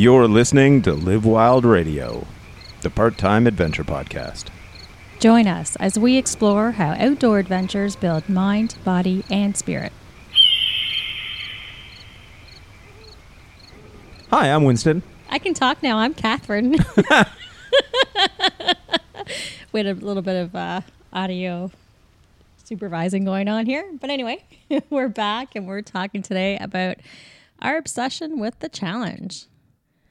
You're listening to Live Wild Radio, the part time adventure podcast. Join us as we explore how outdoor adventures build mind, body, and spirit. Hi, I'm Winston. I can talk now. I'm Catherine. we had a little bit of uh, audio supervising going on here. But anyway, we're back and we're talking today about our obsession with the challenge.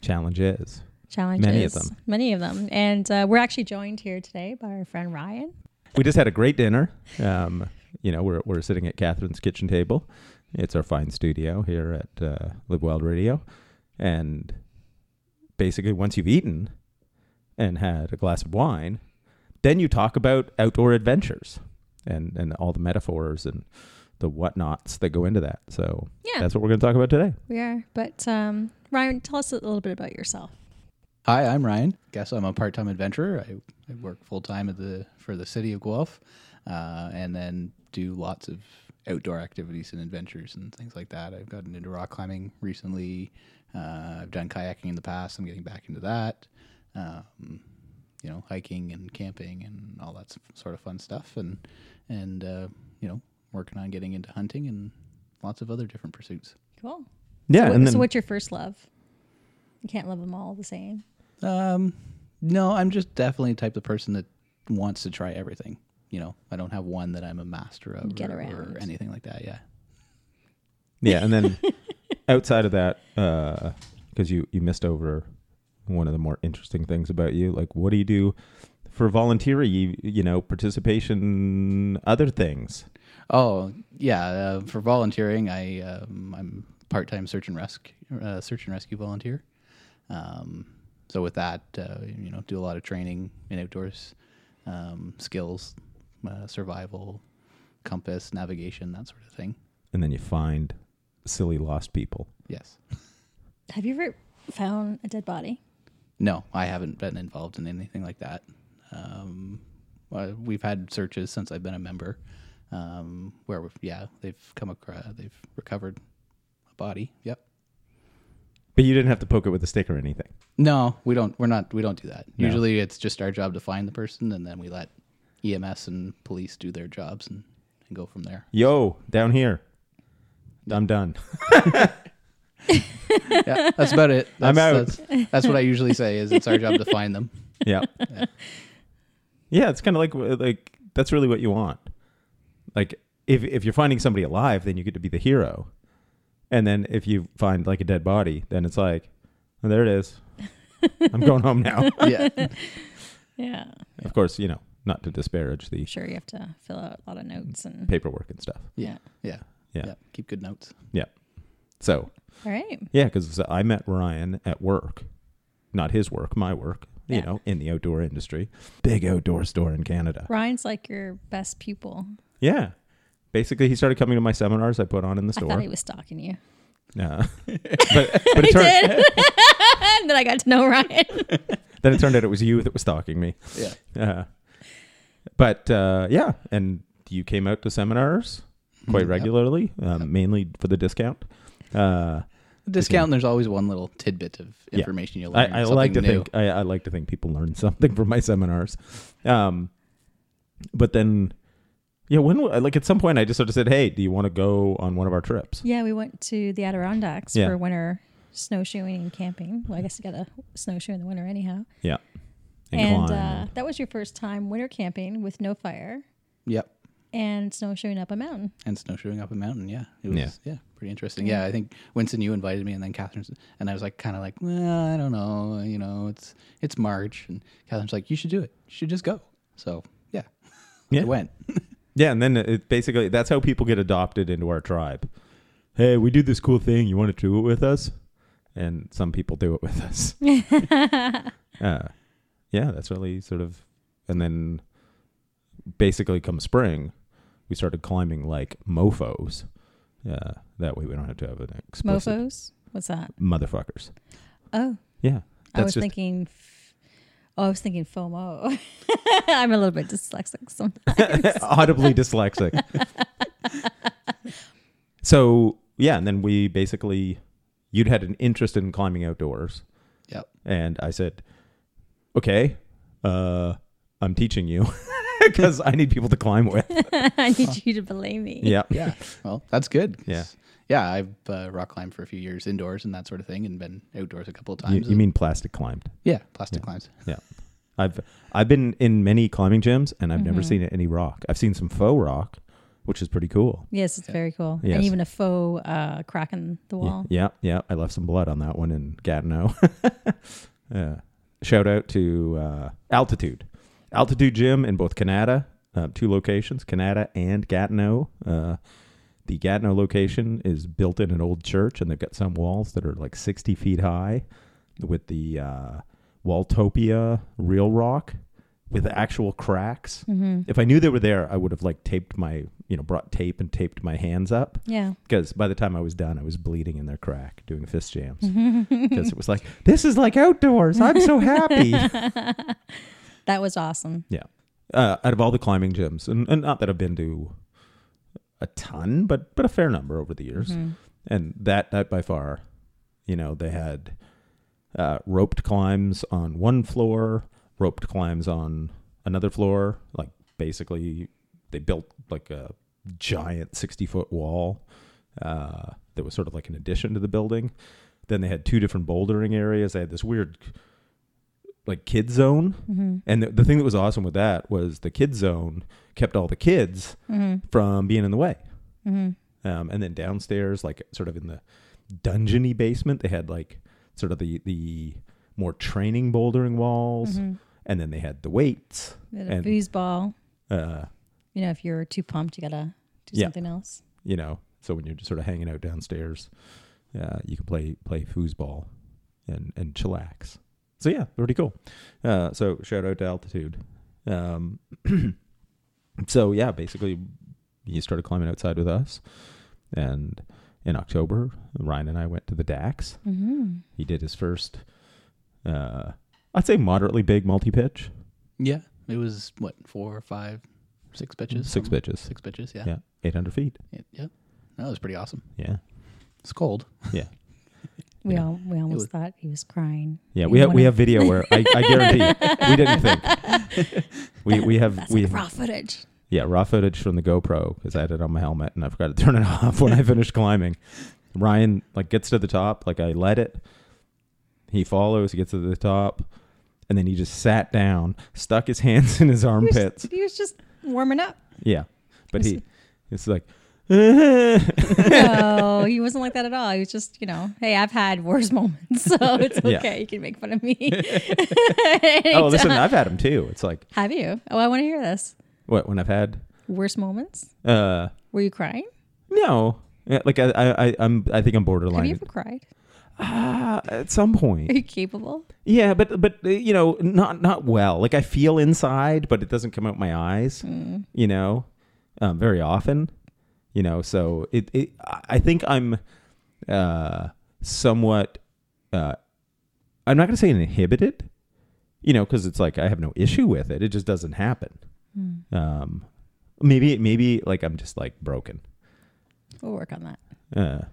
Challenges. Challenges. Many of them. Many of them. And uh, we're actually joined here today by our friend Ryan. We just had a great dinner. Um, you know, we're, we're sitting at Catherine's kitchen table. It's our fine studio here at uh, Live Wild Radio. And basically, once you've eaten and had a glass of wine, then you talk about outdoor adventures and, and all the metaphors and the whatnots that go into that. So Yeah. that's what we're going to talk about today. We are. But um, Ryan, tell us a little bit about yourself. Hi, I'm Ryan. Guess I'm a part-time adventurer. I, I work full-time at the for the city of Guelph, uh, and then do lots of outdoor activities and adventures and things like that. I've gotten into rock climbing recently. Uh, I've done kayaking in the past. I'm getting back into that. Um, you know, hiking and camping and all that sort of fun stuff, and and uh, you know, working on getting into hunting and lots of other different pursuits. Cool. Yeah. so, and so then what's your first love? You can't love them all the same. Um, no, I'm just definitely the type of person that wants to try everything. You know, I don't have one that I'm a master of Get or, or anything like that. Yeah. Yeah, and then outside of that, because you you missed over one of the more interesting things about you, like what do you do for volunteering? You you know participation, other things. Oh, yeah. Uh, for volunteering, I um, I'm part-time search and rescue uh, search and rescue volunteer. Um, so with that, uh, you know, do a lot of training in outdoors um, skills, uh, survival, compass, navigation, that sort of thing. and then you find silly lost people. Yes. Have you ever found a dead body? No, I haven't been involved in anything like that. Um, uh, we've had searches since I've been a member, um, where we've, yeah, they've come across, they've recovered a body. Yep. But you didn't have to poke it with a stick or anything. No, we don't. We're not. We don't do that. No. Usually, it's just our job to find the person, and then we let EMS and police do their jobs and, and go from there. Yo, down here. I'm done. Yeah, that's about it. I'm out. That's, that's what I usually say. Is it's our job to find them. Yeah. yeah, it's kind of like like that's really what you want. Like if if you're finding somebody alive, then you get to be the hero. And then if you find like a dead body, then it's like, oh, there it is. I'm going home now. Yeah. Yeah. Of course, you know, not to disparage the sure you have to fill out a lot of notes and paperwork and stuff. Yeah. Yeah. Yeah. Keep good notes. Yeah. So all right. yeah, because I met Ryan at work, not his work, my work. You Yeah. know, in the outdoor industry, big outdoor store in Canada. Ryan's like your best pupil. Yeah. Basically, he started coming to my seminars I put on in the I store. thought he was stalking you. Yeah. but but I it turned, did. and then I got to know Ryan. then it turned out it was you that was stalking me. Yeah. Uh, but uh, yeah, and you came out to seminars quite Mhm, yep. regularly, um, mainly for the discount. Uh, Discount. And there's always one little tidbit of Yeah. information you learn. I, I like to new. think I, I like to think people learn something from my seminars. Um, but then, yeah, when like at some point I just sort of said, "Hey, do you want to go on one of our trips?" yeah, we went to the Adirondacks Yeah. for winter snowshoeing and camping. Well, I guess you got to snowshoe in the winter anyhow. And, And, uh, and- that was your first time winter camping with no fire Yep. and snowshoeing up a mountain. And snowshoeing up a mountain. Yeah. It was. Yeah. Yeah. pretty interesting. Yeah. I think Winston, you invited me, and then Catherine, and I was like, kind of like, well, I don't know. You know, it's it's March, and Catherine's like, you should do it. You should just go. So yeah. Yeah. I went. Yeah, and then it basically that's how people get adopted into our tribe. Hey, we do this cool thing. You want to do it with us? And some people do it with us. uh, yeah, that's really sort of. And then, basically, come spring, we started climbing like mofo's. Uh, that way, we don't have to have an explicit Mofos? What's that? motherfuckers. Oh, Yeah, I was just- thinking. F- Oh, I was thinking FOMO. I'm a little bit dyslexic sometimes. audibly dyslexic. so yeah, and then we basically, you'd had an interest in climbing outdoors, Yep. And I said, "Okay, uh, I'm teaching you because I need people to climb with." I need you to believe me. Yeah, Yeah. Well, that's good. Yeah. Yeah. I've uh, rock climbed for a few years indoors and that sort of thing, and been outdoors a couple of times. you, you mean plastic climbed? yeah, plastic Yeah. climbs. Yeah, I've I've been in many climbing gyms and I've Mm-hmm. never seen any rock. I've seen some faux rock, which is pretty cool. Yes, it's very cool. Yes. And even a faux uh, crack in the wall. yeah, yeah. I left some blood on that one in Gatineau. yeah. Shout out to uh, Altitude, Altitude Gym in both Kanata, uh, two locations, Kanata and Gatineau. The Gatineau location is built in an old church, and they've got some walls that are like sixty feet high, with the uh, Walltopia real rock with actual cracks. Mm-hmm. If I knew they were there, I would have like taped my, you know, brought tape and taped my hands up Yeah. because by the time I was done, I was bleeding in their crack doing fist jams because it was like, this is like outdoors. I'm so happy. That was awesome. uh, out of all the climbing gyms, and, and not that I've been to a ton, but but a fair number over the years, Mhm. and that that by far, you know, they had uh, roped climbs on one floor, roped climbs on another floor. Like basically, they built like a giant sixty foot wall uh, that was sort of like an addition to the building. Then they had two different bouldering areas. They had this weird like kid zone Mm-hmm. and the, the thing that was awesome with that was the kid zone kept all the kids Mm-hmm. from being in the way. Mm-hmm. Um, and then downstairs, like sort of in the dungeony basement, they had like sort of the the more training bouldering walls, Mm-hmm. and then they had the weights. A And- foosball. Uh, You know, if you're too pumped, you gotta do Yeah. something else. you know, so when you're just sort of hanging out downstairs, uh, you can play play foosball and and chillax. So yeah, pretty cool. Uh, so shout out to altitude. Um, so yeah, basically, he started climbing outside with us, and in October, Ryan and I went to the Dax. Mm-hmm. He did his first, uh, I'd say moderately big multi pitch, Yeah. It was what four four, five, six pitches. six something? pitches, Six pitches. Yeah. Yeah. eight hundred feet. Yeah. yeah. That was pretty awesome. Yeah, It's cold. We all we almost was- thought he was crying. yeah. We have we have video where I, I guarantee you, we didn't think. We we have That's we like raw footage. Yeah, raw footage from the GoPro because I had it on my helmet and I forgot to turn it off when I finished climbing. Ryan like gets to the top, like I let it. He follows, he gets to the top, and then he just sat down, stuck his hands in his He was, armpits. he was just warming up. Yeah, but he, it's like, no, he wasn't like that at all. He was just, you know, hey, I've had worse moments, so it's Yeah. okay. You can make fun of me. oh, listen, I've had them too. It's like Have you? Oh, I want to hear this. what when I've had, worse moments? uh, Were you crying? no, yeah, like I, I, I I'm, I think I'm borderline. Have you ever cried? Ah, at some point, Are you capable? Yeah, but but uh, you know, not not well. Like I feel inside, but it doesn't come out my eyes. Mm. You know, um, very often. You know, so it, it I I think I'm uh, somewhat. Uh, I'm not going to say inhibited. You know, because it's like I have no issue with it. It just doesn't happen. Mm. Um, maybe maybe like I'm just like broken. We'll work on that. Uh,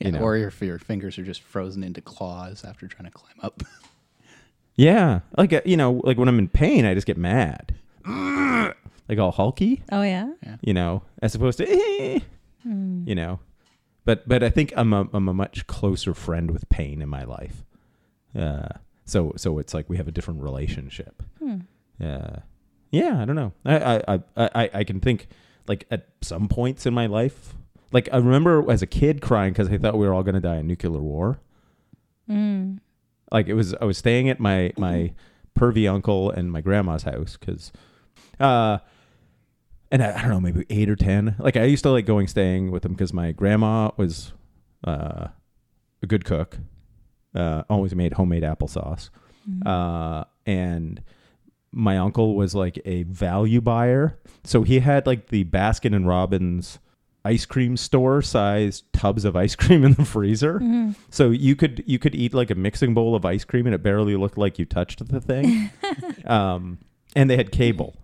Yeah. You know. Or if your fingers are just frozen into claws after trying to climb up. yeah, like uh, you know, like when I'm in pain, I just get mad, like all hulky. Oh yeah. you know, as opposed to, Hmm. you know, but but I think I'm a I'm a much closer friend with pain in my life. Uh, so so it's like we have a different relationship. Hmm. Uh, yeah, I don't know. I I, I I I can think like at some points in my life, like I remember as a kid crying because I thought we were all going to die in nuclear war. Mm. Like it was, I was staying at my my pervy uncle and my grandma's house because, uh, and I, I don't know, maybe eight or ten. Like I used to like going staying with them because my grandma was uh, a good cook, uh, always made homemade applesauce, Mm. uh, and my uncle was like a value buyer, so he had like the Baskin and Robbins ice cream store size tubs of ice cream in the freezer. Mhm. So you could you could eat like a mixing bowl of ice cream and it barely looked like you touched the thing. um, and they had cable,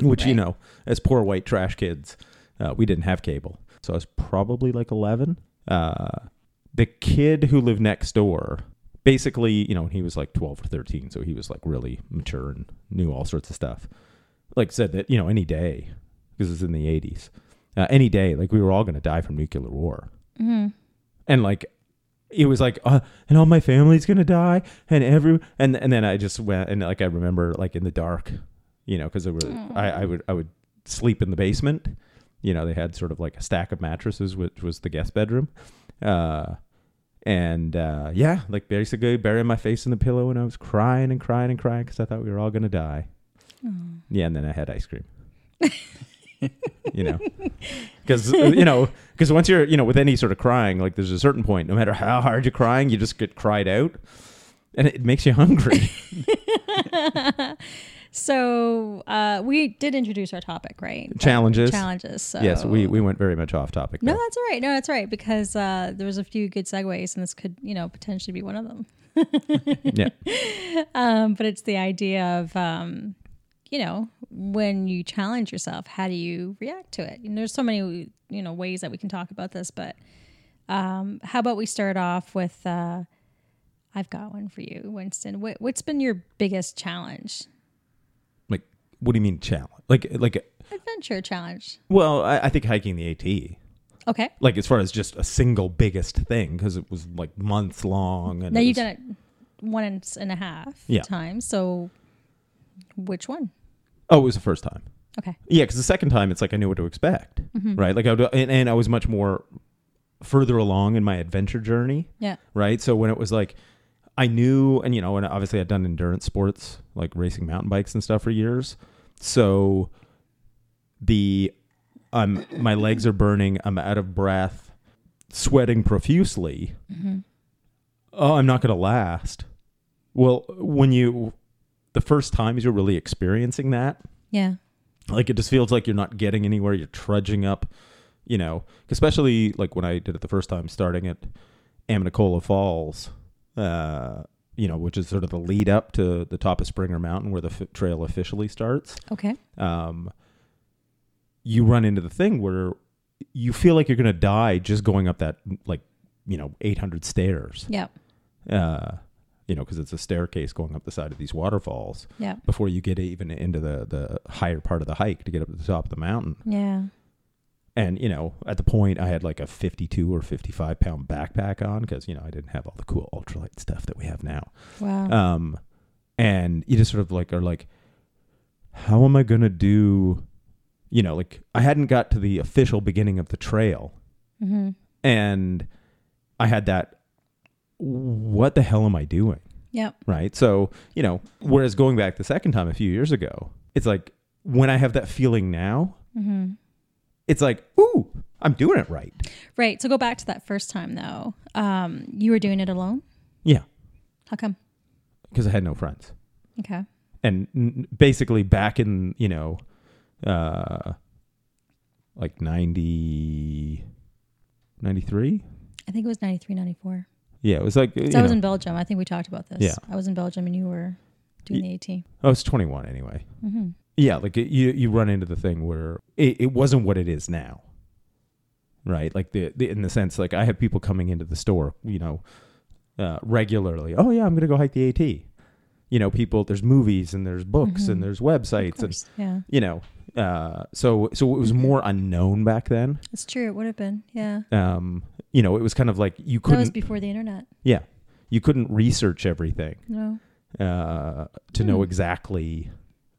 which you know, as poor white trash kids, uh, we didn't have cable. So I was probably like eleven. Uh, the kid who lived next door basically, you know, he was like 12 or 13, so he was like really mature and knew all sorts of stuff. Like said that, you know, any day, because it's in the 80s, uh, any day, like we were all going to die from nuclear war. Mm-hmm. And like, it was like, uh, and all my family's going to die, and every, and, and then I just went, and like, I remember like in the dark, you know, because I, I would, I would sleep in the basement. You know, they had sort of like a stack of mattresses, which was the guest bedroom. Uh, and uh, yeah, like basically burying my face in the pillow, and I was crying and crying and crying because I thought we were all gonna die. Yeah, and then I had ice cream. you know, because you know, because once you're, you know, with any sort of crying, like there's a certain point, no matter how hard you're crying, you just get cried out, and it makes you hungry. So uh, we did introduce our topic, right? Challenges. Challenges. So yes, we we went very much off topic. No, that's all right. No, that's all right because uh, there was a few good segues, and this could, you know, potentially be one of them. yeah, Um, but it's the idea of, um, you know, when you challenge yourself, how do you react to it? And there's so many, you know, ways that we can talk about this, but um, how about we start off with, uh, I've got one for you, Winston. What, what's been your biggest challenge? What do you mean challenge? Like like, Adventure challenge. well, I, I think hiking the AT. Okay. like as far as just a single biggest thing because it was like months long and Now you've was- done it one and and a half Yeah. times. So which one? oh it was the first time Okay. yeah because the second time it's like i knew what to expect Mm-hmm. right like I would, and, and i was much more further along in my adventure journey Yeah. right so when it was like i knew and you know and obviously i'd done endurance sports like racing mountain bikes and stuff for years so the i'm my legs are burning i'm out of breath sweating profusely. Oh i'm not going to last. Well when you the first times you're really experiencing that Yeah. like it just feels like you're not getting anywhere you're trudging up you know especially like when i did it the first time starting at Amicalola falls uh you know which is sort of the lead up to the top of springer mountain where the f- trail officially starts Okay. um you run into the thing where you feel like you're going to die just going up that like you know 800 stairs Yeah. uh you know because it's a staircase going up the side of these waterfalls Yeah. before you get even into the the higher part of the hike to get up to the top of the mountain. Yeah. And you know, at the point, I had like a 52 or 55 pound backpack on because you know I didn't have all the cool ultralight stuff that we have now. Wow. Um, and you just sort of like are like, how am I gonna do? You know, like I hadn't got to the official beginning of the trail, mm-hmm. and I had that. What the hell am I doing? Yep. right? So, you know, whereas going back the second time a few years ago, it's like when I have that feeling now, Mm-hmm. It's like, ooh, I'm doing it right. Right. So go back to that first time though. Um, you were doing it alone. Yeah, How come? because I had no friends. Okay. And n- basically back in, you know, uh, like 90, 93? I think it was 93, 94. Yeah, it was like, So I was know, in Belgium. I think we talked about this. Yeah. I was in Belgium and you were doing the AT. I was 21 anyway. Mm-hmm. Yeah, like it, you you run into the thing where it, it wasn't what it is now, right? Like the, the in the sense like I have people coming into the store, you know, uh, regularly. Oh yeah, I'm gonna go hike the AT. You know, people. There's movies and there's books Mhm. and there's websites and. Yeah. you know. Uh, so so it was more unknown back then. It's true. It would have been. Yeah. Um, you know, it was kind of like you could That was couldn't. before the internet. yeah, you couldn't research everything No. uh, to know Hmm. exactly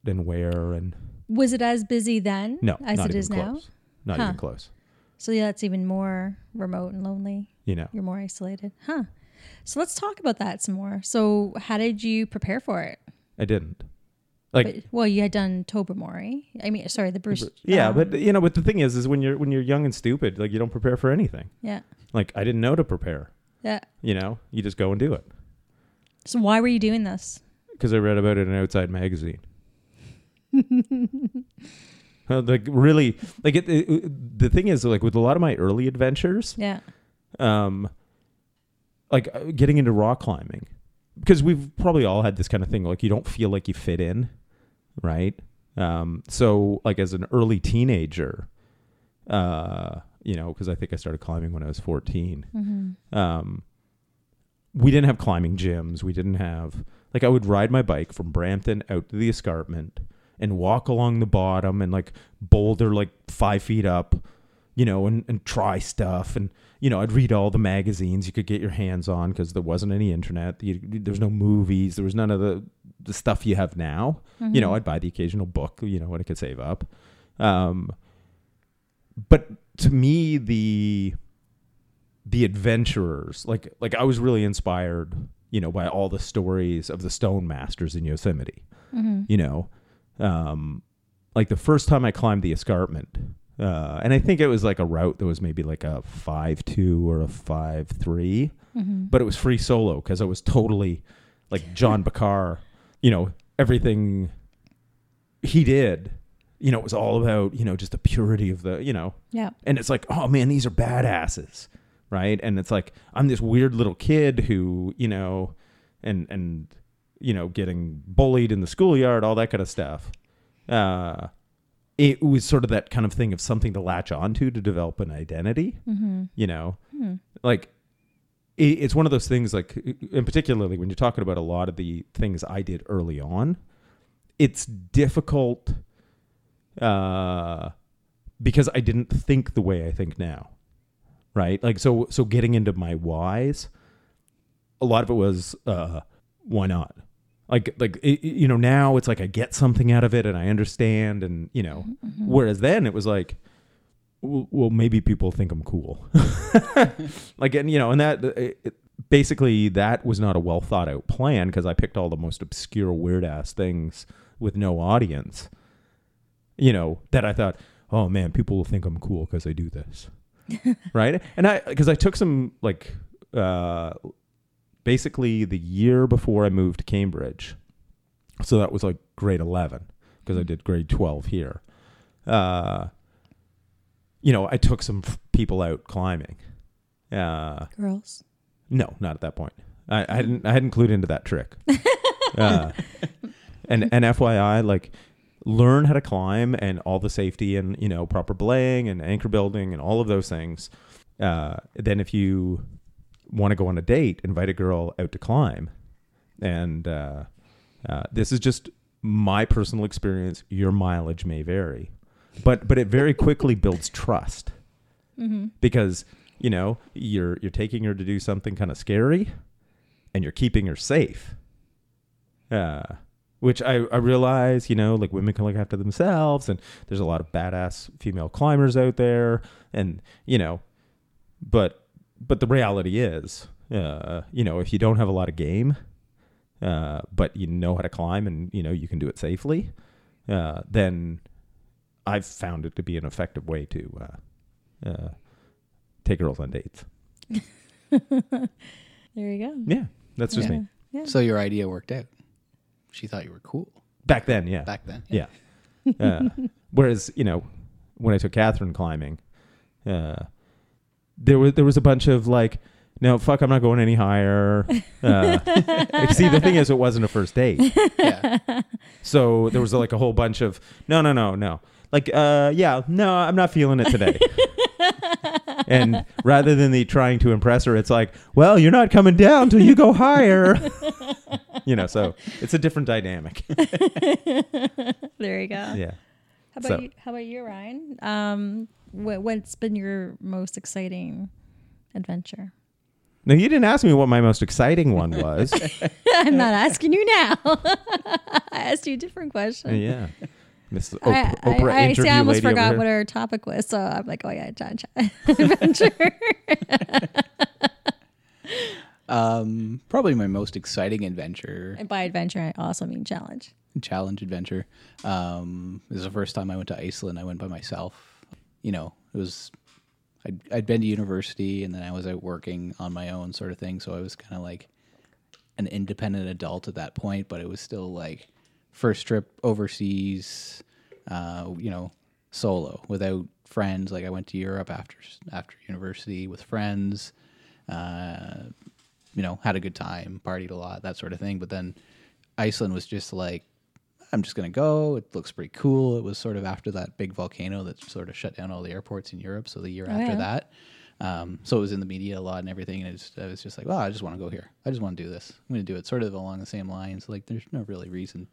and where and Was it as busy then no, as not it even is now? close. Not Huh. even close. So yeah, it's even more remote and lonely. You know. You're more isolated. Huh. So let's talk about that some more. So how did you prepare for it? I didn't. Like But- well, you had done Tobermory. I mean, sorry, the Bruce. yeah, um, but you know, but the thing is is when you're when you're young and stupid, like you don't prepare for anything. yeah, Like I didn't know to prepare. yeah. You know, you just go and do it So why were you doing this? because I read about it in an Outside magazine. Uh, like really, like it, it- The thing is, like with a lot of my early adventures, Yeah, um, like uh, getting into rock climbing, because we've probably all had this kind of thing. Like you don't feel like you fit in, right? Um, so like as an early teenager, uh, you know, because I think I started climbing when I was fourteen. mm-hmm. Um, we didn't have climbing gyms. We didn't have like I would ride my bike from Brampton out to the escarpment and walk along the bottom and like boulder like five feet up, you know, and, and try stuff. And, you know, I'd read all the magazines you could get your hands on because there wasn't any internet. There was no movies. There was none of the, the stuff you have now. You know, I'd buy the occasional book, you know, when I could save up. Um, but to me, the the adventurers like like I was really inspired, you know, by all the stories of the stone masters in Yosemite. You know, um, like the first time I climbed the escarpment, uh, and I think it was like a route that was maybe like a five two or a five three, but it was free solo because I was totally like John Bachar. You know, everything he did. You know, it was all about you know just the purity of the you know Yeah. and it's like oh man these are badasses right and it's like i'm this weird little kid who you know and and you know getting bullied in the schoolyard all that kind of stuff uh it was sort of that kind of thing of something to latch onto to develop an identity you know like it, it's one of those things like in particularly when you're talking about a lot of the things i did early on it's difficult uh because I didn't think the way I think now. Right? Like so so getting into my whys, a lot of it was uh why not? Like like it, you know now it's like I get something out of it and I understand and you know mm-hmm, mm-hmm. whereas then it was like well, well maybe people think I'm cool. like and you know and that uh, it, it- basically that was not a well thought out plan because I picked all the most obscure weird ass things with no audience you know, that I thought, oh man, people will think I'm cool because I do this, right? And I, because I took some like, uh, basically the year before I moved to Cambridge, so that was like grade eleven because I did grade twelve here. Uh, you know, I took some f- people out climbing. Uh, Girls. no, not at that point. I, I hadn't I hadn't clued into that trick. uh, and and FYI, like learn how to climb and all the safety and you know proper belaying and anchor building and all of those things. Uh, then if you want to go on a date, invite a girl out to climb. And uh, uh, this is just my personal experience. Your mileage may vary, but but it very quickly builds trust because you know you're you're taking her to do something kind of scary, and you're keeping her safe. Uh, which I, I realize, you know, like women can look after themselves, and there's a lot of badass female climbers out there, and you know, but but the reality is, uh, you know, if you don't have a lot of game, uh, but you know how to climb and you know you can do it safely, uh, then I've found it to be an effective way to uh, uh, take girls on dates. There you go. Yeah, that's just yeah. me. Yeah. So your idea worked out. She thought you were cool Back then, yeah, back then. yeah. Uh, whereas you know, when I took Catherine climbing, uh, there was there was a bunch of like, no, fuck, I'm not going any higher. Uh, see, the thing is, it wasn't a first date. Yeah. So there was like a whole bunch of no, no, no, no. Like, uh, yeah, no, I'm not feeling it today. and rather than the trying to impress her, it's like, well, you're not coming down till you go higher. you know, so it's a different dynamic. There you go. yeah. How about So- you? How about you, Ryan? Um, what, what's been your most exciting adventure? Now you didn't ask me what my most exciting one was. I'm not asking you now. I asked you a different question. yeah. Miss Op- I, I, Oprah I, see, interview I almost lady forgot what our topic was, so I'm like, oh yeah, John Chan adventure. Um, probably my most exciting adventure, and by adventure, I also mean challenge. challenge adventure. Um, this is the first time I went to Iceland. I went by myself. You know, it was I'd, I'd been to university and then I was out working on my own, sort of thing. So I was kind of like an independent adult at that point, but it was still like first trip overseas. Uh, you know, solo without friends. Like I went to Europe after after university with friends. Uh, you know, had a good time, partied a lot, that sort of thing. But then Iceland was just like, I'm just gonna go. It looks pretty cool. It was sort of after that big volcano that sort of shut down all the airports in Europe. So the year Oh, after yeah. that, Um, so it was in the media a lot and everything, and was, I was just like, well, I just want to go here. I just want to do this. I'm going to do it sort of along the same lines. Like, there's no really reason,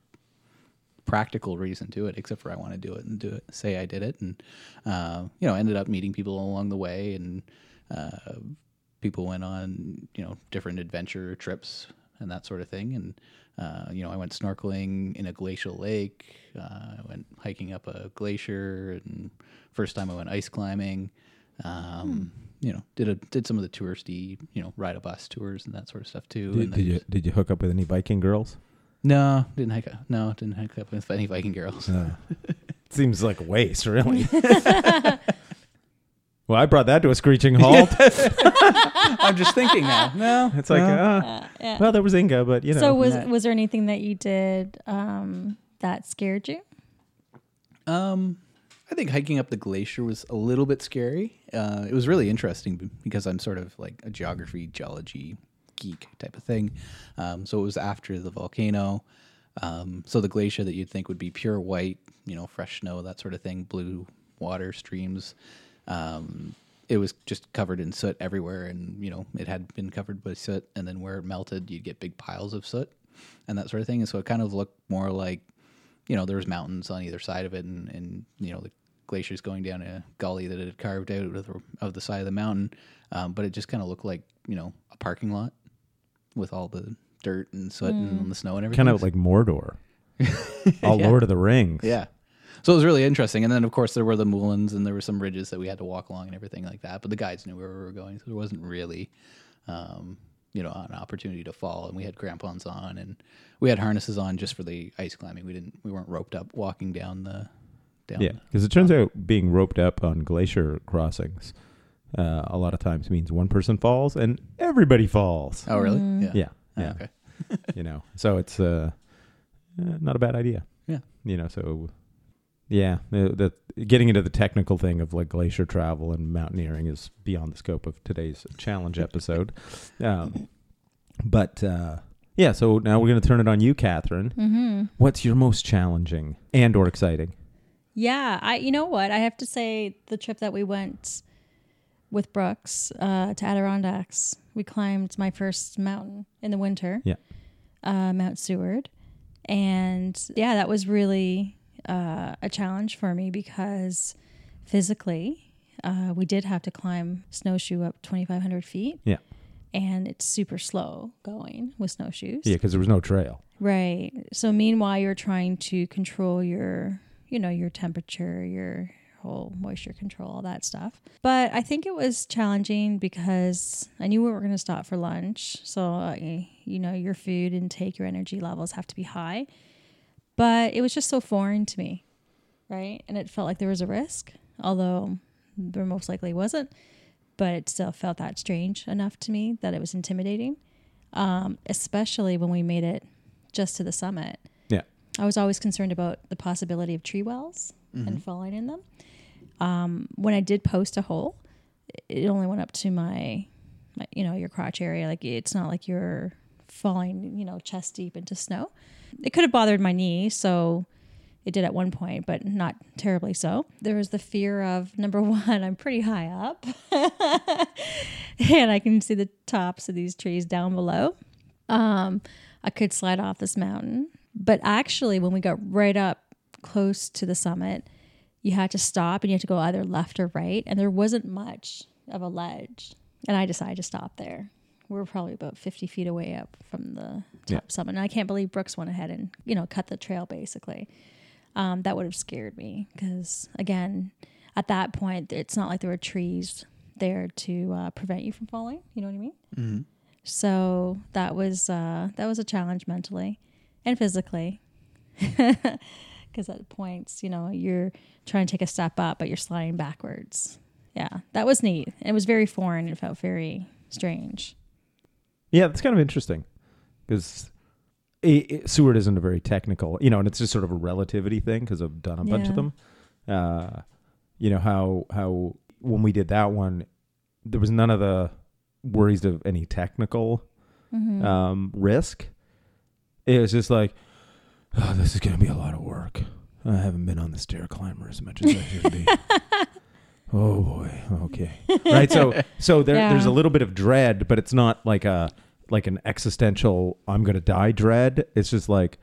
practical reason to it, except for I want to do it and do it, say I did it, and uh, you know, ended up meeting people along the way, and uh, people went on, you know, different adventure trips and that sort of thing, and uh, you know, I went snorkeling in a glacial lake. Uh, I went hiking up a glacier, and first time I went ice climbing. Um, You know, did a did some of the touristy, you know, ride a bus tours and that sort of stuff too. Did, and did you did you hook up with any Viking girls? No, didn't hike. up- No, didn't hike up with any Viking girls. Uh, seems like a waste, really. well, I brought that to a screeching halt. I'm just thinking now. No, It's like, no. uh, Uh, yeah. well, there was Inga, but you know, so was Nah. was there anything that you did um, that scared you? Um, I think hiking up the glacier was a little bit scary. Uh, it was really interesting because I'm sort of like a geography, geology geek type of thing. Um, so it was after the volcano. Um, so the glacier that you'd think would be pure white, you know, fresh snow, that sort of thing, blue water streams. Um, it was just covered in soot everywhere, and you know it had been covered by soot. And then where it melted, you'd get big piles of soot and that sort of thing. And so it kind of looked more like you know, there was mountains on either side of it, and, and you know, the glaciers going down a gully that it had carved out of the, of the side of the mountain. Um, but it just kind of looked like you know a parking lot with all the dirt and soot and the snow and everything. kind of like Mordor, all Yeah. Lord of the Rings. yeah. So it was really interesting. And then of course there were the moulins and there were some ridges that we had to walk along and everything like that. But the guides knew where we were going, so there wasn't really. Um, you know, an opportunity to fall, and we had crampons on, and we had harnesses on just for the ice climbing. We didn't, we weren't roped up walking down the, down. Yeah, because it turns out being roped up on glacier crossings uh, a lot of times means one person falls and everybody falls. Oh, really? Mm. Yeah, Oh, yeah. okay. you know, so it's uh, uh, not a bad idea. Yeah. You know, so yeah, the, the getting into the technical thing of like glacier travel and mountaineering is beyond the scope of today's challenge episode. Um, but uh, yeah, so now we're going to turn it on you, Catherine. Mm-hmm. What's your most challenging and or exciting? Yeah, I you know what? I have to say the trip that we went with Brooks uh, to Adirondacks, we climbed my first mountain in the winter. Yeah. Uh, Mount Seward. And yeah, that was really uh, a challenge for me because physically, uh, we did have to climb snowshoe up 2,500 feet. Yeah. And it's super slow going with snowshoes. Yeah, because there was no trail. Right. So meanwhile, you're trying to control your, you know, your temperature, your whole moisture control, all that stuff. But I think it was challenging because I knew we were going to stop for lunch. So, uh, you know, your food intake, your energy levels have to be high. But it was just so foreign to me, right? And it felt like there was a risk, although there most likely wasn't. But it still felt that strange enough to me that it was intimidating, um, especially when we made it just to the summit. Yeah. I was always concerned about the possibility of tree wells and falling in them. Um, when I did post a hole, it only went up to my, my, you know, your crotch area. Like it's not like you're falling, you know, chest deep into snow. It could have bothered my knee, so it did at one point, but not terribly so. There was the fear of number one, I'm pretty high up, and I can see the tops of these trees down below. Um, I could slide off this mountain. But actually, when we got right up close to the summit, you had to stop and you had to go either left or right. And there wasn't much of a ledge. And I decided to stop there. We were probably about 50 feet away up from the top Yeah. summit. And I can't believe Brooks went ahead and, you know, cut the trail basically. Um, that would have scared me because, again, at that point, it's not like there were trees there to uh, prevent you from falling. You know what I mean? Mm-hmm. So that was uh, that was a challenge mentally and physically, because at points, you know, you're trying to take a step up, but you're sliding backwards. Yeah, that was neat. It was very foreign. It felt very strange. Yeah, that's kind of interesting because Seward isn't a very technical, you know, and it's just sort of a relativity thing because I've done a bunch of them. Uh, you know how how when we did that one, there was none of the worries of any technical Mm-hmm. um, risk. It was just like, oh, this is going to be a lot of work. I haven't been on the stair climber as much as I should be. oh boy, okay, right. So so there, there's a little bit of dread, but it's not like a like an existential I'm gonna die dread. It's just like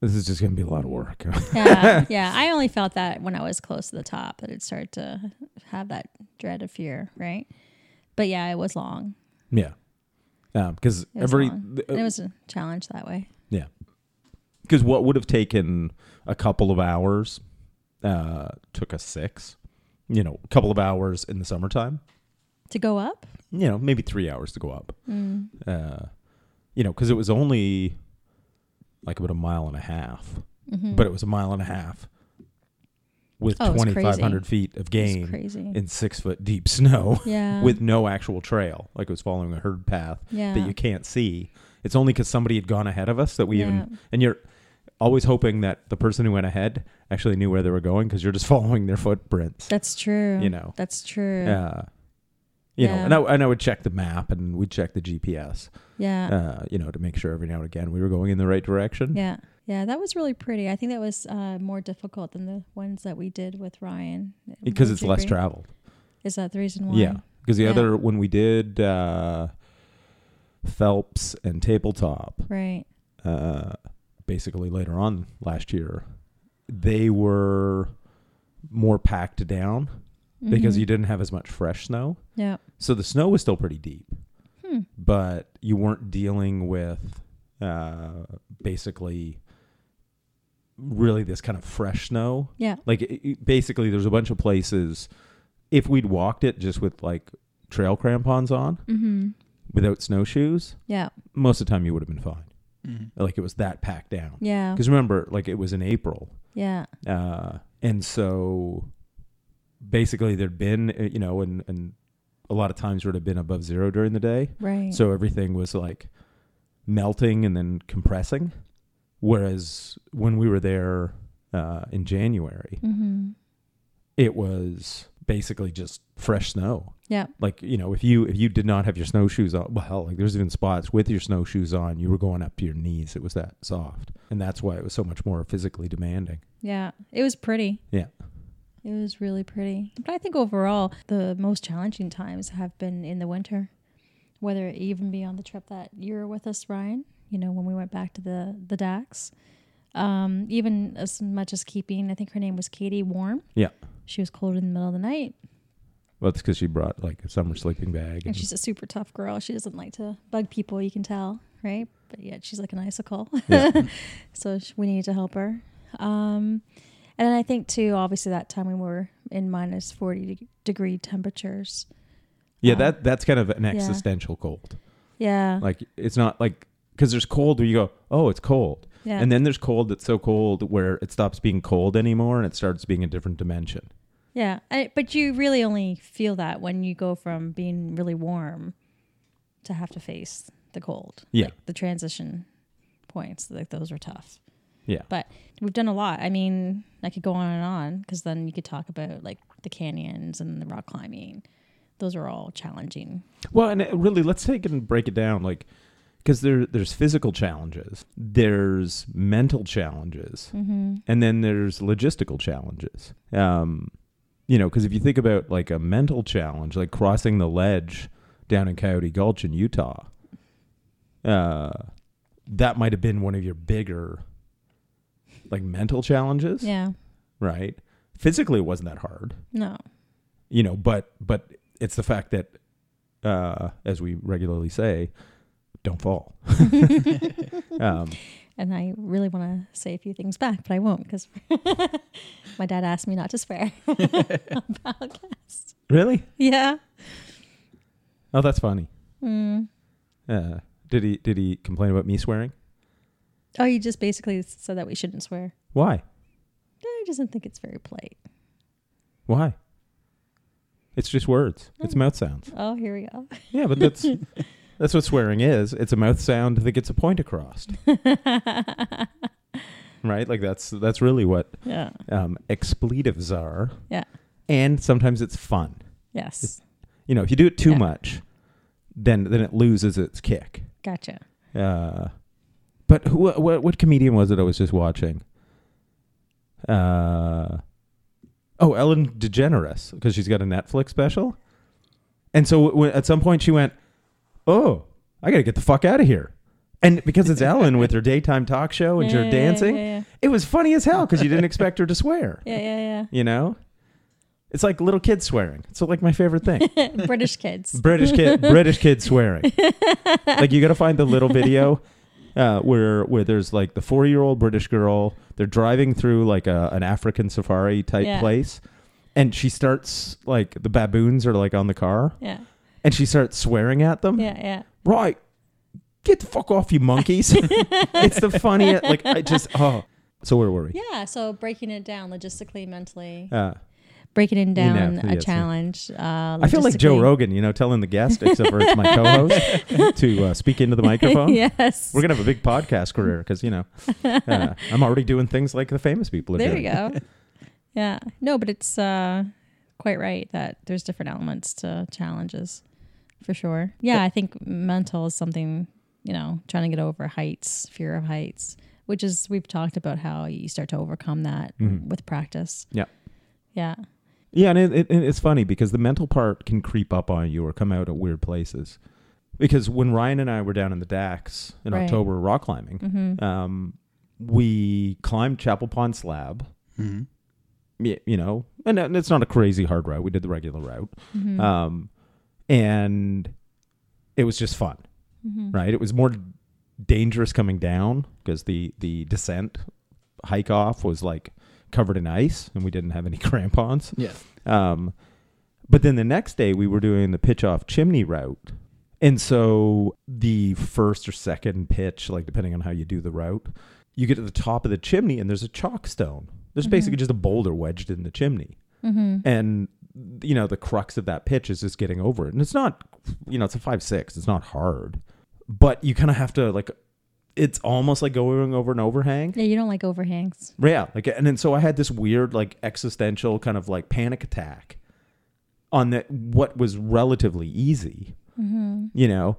this is just gonna be a lot of work. yeah, yeah. I only felt that when I was close to the top that it started to have that dread of fear, right? But yeah, it was long. yeah, because was every it was a challenge that way. Yeah. Because what would have taken a couple of hours uh, took us six. You know, a couple of hours in the summertime. To go up? You know, maybe three hours to go up. Mm. Uh, you know, because it was only like about a mile and a half, hmm but it was a mile and a half with Oh, 2,500 feet of gain in six foot deep snow yeah. with no actual trail. Like it was following a herd path yeah. that you can't see. It's only because somebody had gone ahead of us that we yeah. even and you're always hoping that the person who went ahead actually knew where they were going because you're just following their footprints. That's true. You know. That's true. Uh, you know, Yeah. and I, and I would check the map and we'd check the GPS, Yeah. uh, you know, to make sure every now and again we were going in the right direction. Yeah. Yeah, that was really pretty. I think that was uh, more difficult than the ones that we did with Ryan. Because it's less agree? traveled. Is that the reason why? Yeah. Because the Yeah. other, when we did uh, Phelps and Tabletop, Right. uh, basically later on last year, they were more packed down because Mhm. you didn't have as much fresh snow. Yeah. So the snow was still pretty deep, Hmm. but you weren't dealing with uh, basically really this kind of fresh snow. Yeah. Like it, it- basically, there's a bunch of places. If we'd walked it just with like trail crampons on Mm-hmm. without snowshoes, Yeah. most of the time you would have been fine. Mhm. Like it was that packed down. Yeah. Because remember, like it was in April, Yeah. uh, and so basically there'd been, uh, you know, and and a lot of times would have been above zero during the day, Right. so everything was like melting and then compressing. Whereas when we were there uh, in January, mm-hmm. it was basically just fresh snow. Yeah. Like you know, if you if you did not have your snowshoes on, well, like there's even spots with your snowshoes on, you were going up to your knees. It was that soft, and that's why it was so much more physically demanding. Yeah. It was pretty. Yeah. It was really pretty. But I think overall, the most challenging times have been in the winter, whether it even be on the trip that you were with us, Ryan, you know, when we went back to the, the Dax. Um, even as much as keeping, I think her name was Katie, warm. Yeah. She was cold in the middle of the night. Well, it's because she brought like a summer sleeping bag. And she's a super tough girl. She doesn't like to bug people, you can tell, right? But yet she's like an icicle. Yeah. so we needed to help her. Um, and I think, too, obviously, that time we were in minus 40 de- degree temperatures. yeah, that that's kind of an yeah. existential cold. Yeah. Like it's not like because there's cold where you go, oh, it's cold, yeah. and then there's cold that's so cold where it stops being cold anymore and it starts being a different dimension. yeah. I, but you really only feel that when you go from being really warm to have to face the cold. Yeah. Like the transition points, like those are tough. Yeah. But we've done a lot. I mean, I could go on and on because then you could talk about like the canyons and the rock climbing. Those are all challenging. Well, and it really, let's take it and break it down, like because there there's physical challenges, there's mental challenges, Mm-hmm. and then there's logistical challenges. Um, you know, because if you think about like a mental challenge, like crossing the ledge down in Coyote Gulch in Utah, uh, that might have been one of your bigger like mental challenges, Yeah. right? Physically, it wasn't that hard, No. you know, but but it's the fact that, uh, as we regularly say, don't fall. um, And I really want to say a few things back, but I won't because my dad asked me not to swear on podcast. really? Yeah. Oh, that's funny. Mm. Uh, did he did he complain about me swearing? Oh, he just basically said that we shouldn't swear. Why? He doesn't think it's very polite. Why? It's just words. It's mouth sounds. Oh, here we go. Yeah, but that's that's what swearing is. It's a mouth sound that gets a point across. right? Like that's that's really what yeah. um, expletives are. Yeah. And sometimes it's fun. Yes. You know, if you do it too Yeah. much, then then it loses its kick. Gotcha. Uh, but who, what what comedian was it I was just watching? Uh, oh, Ellen DeGeneres, because she's got a Netflix special. And so w- at some point she went, oh, I got to get the fuck out of here. And because it's Ellen with her daytime talk show and Yeah, her dancing, yeah, yeah. it was funny as hell because you didn't expect her to swear. Yeah, yeah, yeah. You know, it's like little kids swearing. It's like my favorite thing. British kids. British kid, British kid swearing. like you got to find the little video uh, where where there's like the four year old British girl. They're driving through like a, an African safari type Yeah. place, and she starts like the baboons are like on the car, Yeah, and she starts swearing at them. yeah, yeah. Right, get the fuck off, you monkeys! it's the funniest. Like I just oh. So where were we? Yeah, so breaking it down logistically, mentally, Uh, breaking it down know, a yes, challenge. Uh, I feel like Joe. Rogan, you know, telling the guest, except for it's my co-host, to uh, speak into the microphone. yes. We're gonna have a big podcast career because you know uh, I'm already doing things like the famous people are there doing. There you go. yeah. No, but it's uh, quite right that there's different elements to challenges, for sure. Yeah, I think mental is something you know trying to get over heights, fear of heights, which is we've talked about how you start to overcome that Mhm. with practice. Yeah. Yeah. Yeah, and it, it, it's funny because the mental part can creep up on you or come out at weird places. Because when Ryan and I were down in the Dax in Right. October rock climbing, Mm-hmm. um, we climbed Chapel Pond Slab. Mm-hmm. y- You know, and it's not a crazy hard route. We did the regular route, Mm-hmm. um, and it was just fun. mm-hmm. right? It was more dangerous coming down because the the descent hike off was like covered in ice and we didn't have any crampons. Yeah. Um, but then the next day we were doing the Pitchoff Chimney route. And so the first or second pitch, like depending on how you do the route, you get to the top of the chimney and there's a chockstone. There's Mhm. basically just a boulder wedged in the chimney Mm-hmm. and you know the crux of that pitch is just getting over it and it's not you know it's a five six it's not hard but you kind of have to like it's almost like going over an overhang Yeah, you don't like overhangs. yeah like and then so i had this weird like existential kind of like panic attack on that what was relatively easy Mm-hmm. you know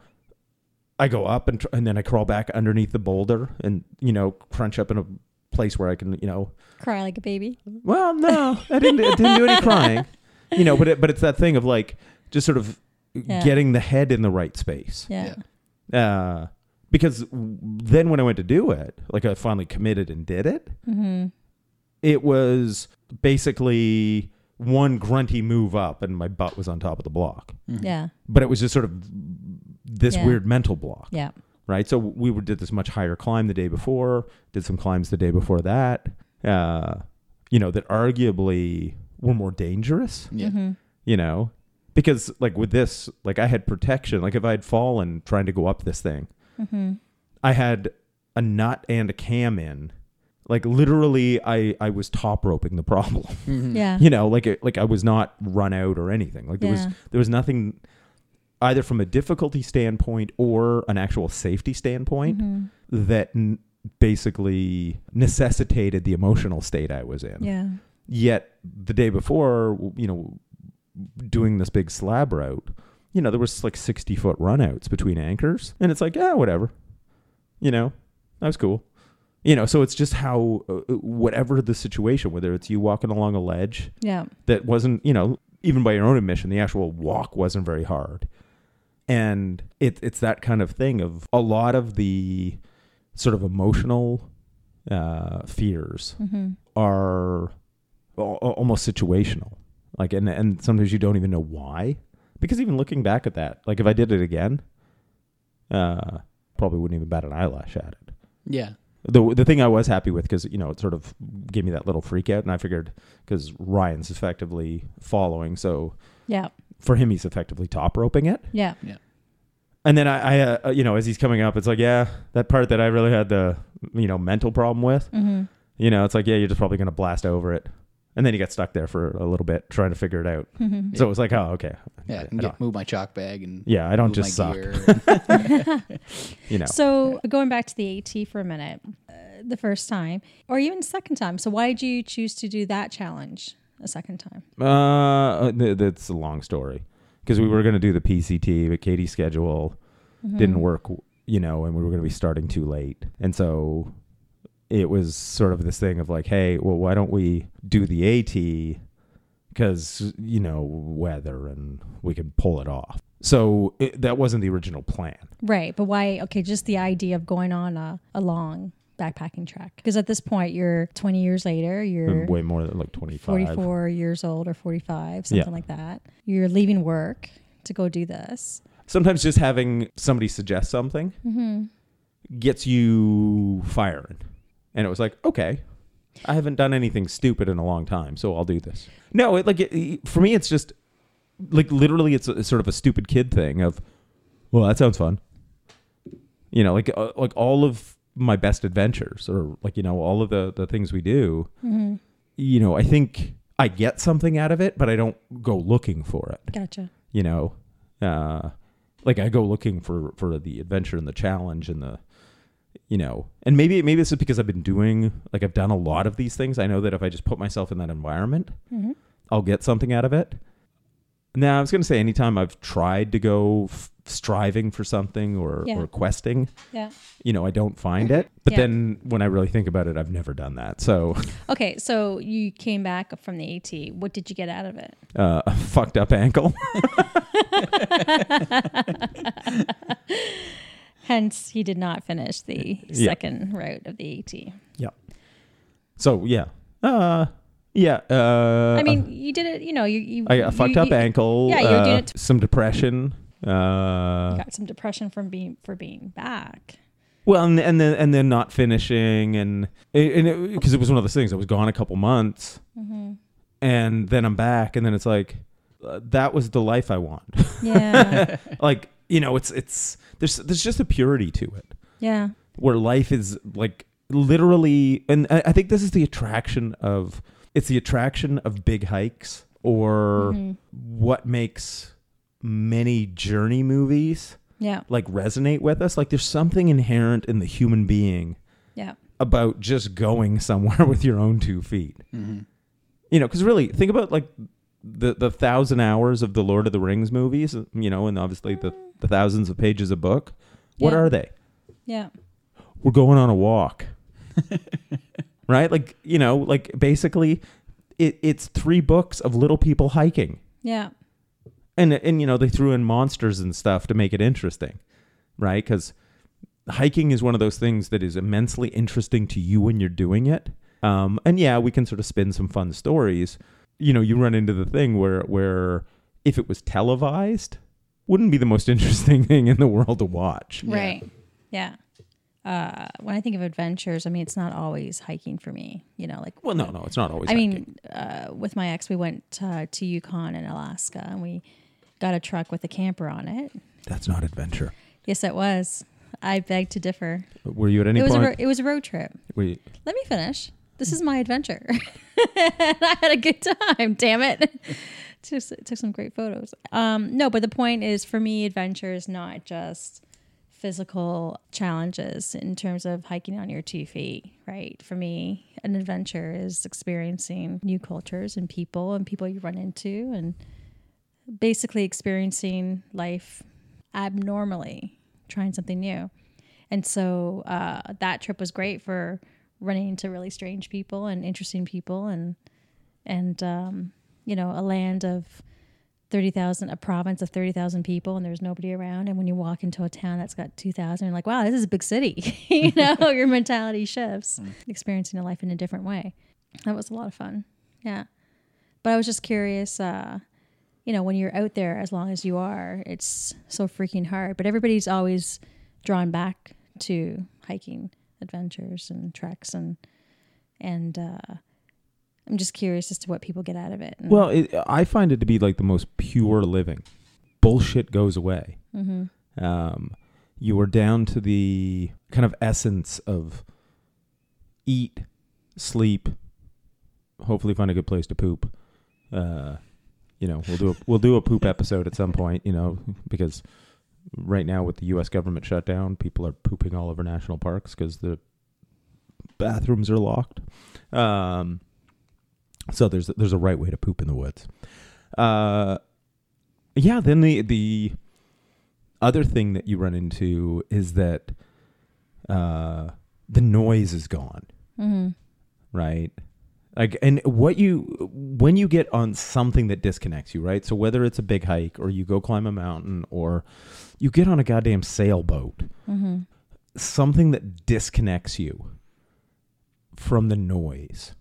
i go up and, tr- and then i crawl back underneath the boulder and you know crunch up in a place where i can you know Cry like a baby. well, no, I didn't. I didn't do any crying, you know. But it, but it's that thing of like just sort of Yeah. getting the head in the right space. Yeah. Uh, because then when I went to do it, like I finally committed and did it, Mm-hmm. it was basically one grunty move up, and my butt was on top of the block. Mm-hmm. Yeah. But it was just sort of this Yeah. weird mental block, Yeah. right? So we did this much higher climb the day before, did some climbs the day before that, uh, you know, that arguably were more dangerous, Yeah. Mm-hmm. you know, because like with this, like I had protection. Like if I had fallen trying to go up this thing, Mm-hmm. I had a nut and a cam in. Like literally, I I was top roping the problem. Mhm. Yeah. you know, like it, like I was not run out or anything. Like there was there was nothing either from a difficulty standpoint or an actual safety standpoint Mhm. that n- basically necessitated the emotional state I was in. Yeah. Yet the day before, you know, doing this big slab route, you know, there was like 60 foot runouts between anchors. And it's like, yeah, whatever. You know, that was cool. You know, so it's just how, uh, uh, whatever the situation, whether it's you walking along a ledge Yeah. that wasn't, you know, even by your own admission, the actual walk wasn't very hard. And it, it's that kind of thing of a lot of the sort of emotional uh, fears Mm-hmm. are almost situational. Like, and, and sometimes you don't even know why. Because even looking back at that, like if I did it again, uh, probably wouldn't even bat an eyelash at it. Yeah. The the thing I was happy with because you know it sort of gave me that little freak out, and I figured because Ryan's effectively following, so Yeah. for him he's effectively top roping it. Yeah. Yeah. And then I, I uh, you know, as he's coming up, it's like, yeah, that part that I really had the you know mental problem with, Mm-hmm. you know, it's like, yeah, you're just probably gonna blast over it, and then he got stuck there for a little bit trying to figure it out. Mm-hmm. So it was like, oh, okay, Yeah. I I can get, move my chalk bag and yeah, I don't move just suck, you know. So going back to the AT for a minute, uh, the first time or even second time. So why did you choose to do that challenge a second time? Uh, th- that's a long story because we were going to do the PCT, but Katie's schedule Mm-hmm. didn't work, you know, and we were going to be starting too late. And so it was sort of this thing of like, hey, well, why don't we do the AT because you know weather and we could pull it off. So it, that wasn't the original plan. Right. But why? Okay, just the idea of going on a, a long backpacking trek. Because at this point, you're 20 years later, you're way more than like twenty five. 44 years old or 45, something Yeah. like that. You're leaving work to go do this. Sometimes just having somebody suggest something Mm-hmm. gets you firing, and it was like, okay, I haven't done anything stupid in a long time, so I'll do this. No, it, like it, for me, it's just like literally, it's, a, it's sort of a stupid kid thing of, well, that sounds fun. You know, like uh, like all of my best adventures, or like you know, all of the the things we do. Mm-hmm. You know, I think I get something out of it, but I don't go looking for it. Gotcha. You know, uh, like I go looking for for the adventure and the challenge and the you know and maybe maybe this is because i've been doing like i've done a lot of these things i know that if i just put myself in that environment Mm-hmm. i'll get something out of it now i was going to say anytime i've tried to go f- striving for something or, Yeah. or questing Yeah. you know i don't find it but Yeah. then when i really think about it i've never done that so Okay, so you came back from the AT. What did you get out of it? uh, a fucked up ankle Hence, he did not finish the Yeah. second route of the AT. Yeah. So yeah uh yeah uh I mean, you did it. You know, you you I got a you- fucked up you- ankle. yeah, you doing uh, it t- some depression. Uh, You got some depression from being for being back. well, and, and then and then not finishing, and and because it, was one of those things. I was gone a couple months, Mm-hmm. and then I'm back, and then it's like uh, that was the life I want. Yeah, like you know, it's it's there's there's just a purity to it yeah, where life is like literally, and I, I think this is the attraction of it's the attraction of big hikes or Mhm. what makes many journey movies yeah, like resonate with us. Like there's something inherent in the human being yeah, about just going somewhere with your own two feet. Mm-hmm. You know, because really, think about like the the thousand hours of the Lord of the Rings movies. You know, and obviously the the thousands of pages of book. What Yeah. are they? yeah, We're going on a walk, right? Like you know, like basically, it, it's three books of little people hiking. yeah, and and you know they threw in monsters and stuff to make it interesting right because hiking is one of those things that is immensely interesting to you when you're doing it um, and yeah we can sort of spin some fun stories you know you run into the thing where where if it was televised wouldn't be the most interesting thing in the world to watch right, yeah. Uh, when I think of adventures, I mean, it's not always hiking for me. You know, like well no no it's not always I hiking. mean, uh, with my ex, we went uh, to Yukon in Alaska, and we got a truck with a camper on it. that's not adventure Yes, it was. I beg to differ. were you at any It was a point ro- it was a road trip. were you- Let me finish. This is my adventure. and I had a good time. Damn it. Just took some great photos. Um, no, but the point is, for me, adventure is not just physical challenges in terms of hiking on your two feet, right? For me, an adventure is experiencing new cultures and people and people you run into and basically experiencing life abnormally, trying something new. And so uh, that trip was great for running into really strange people and interesting people and and um, you know a land of thirty thousand, a province of thirty thousand people, and there's nobody around. And when you walk into a town that's got two thousand, you're like, wow, this is a big city. you know, your mentality shifts, experiencing a life in a different way. That was a lot of fun. Yeah, but I was just curious. Uh, you know, when you're out there, as long as you are, it's so freaking hard. But everybody's always drawn back to hiking adventures and treks and and uh, I'm just curious as to what people get out of it. Well it, i find it to be like the most pure living bullshit goes away hmm um, you are down to the kind of essence of eat, sleep, hopefully find a good place to poop. Uh, you know, we'll do a, we'll do a poop episode at some point. You know, because right now with the U.S. government shutdown, people are pooping all over national parks because the bathrooms are locked. Um, so there's there's a right way to poop in the woods. Uh, yeah. Then the the other thing that you run into is that uh, the noise is gone, hmm right? Like, and what you when you get on something that disconnects you, right? So whether it's a big hike or you go climb a mountain or you get on a goddamn sailboat, Mm-hmm. something that disconnects you from the noise,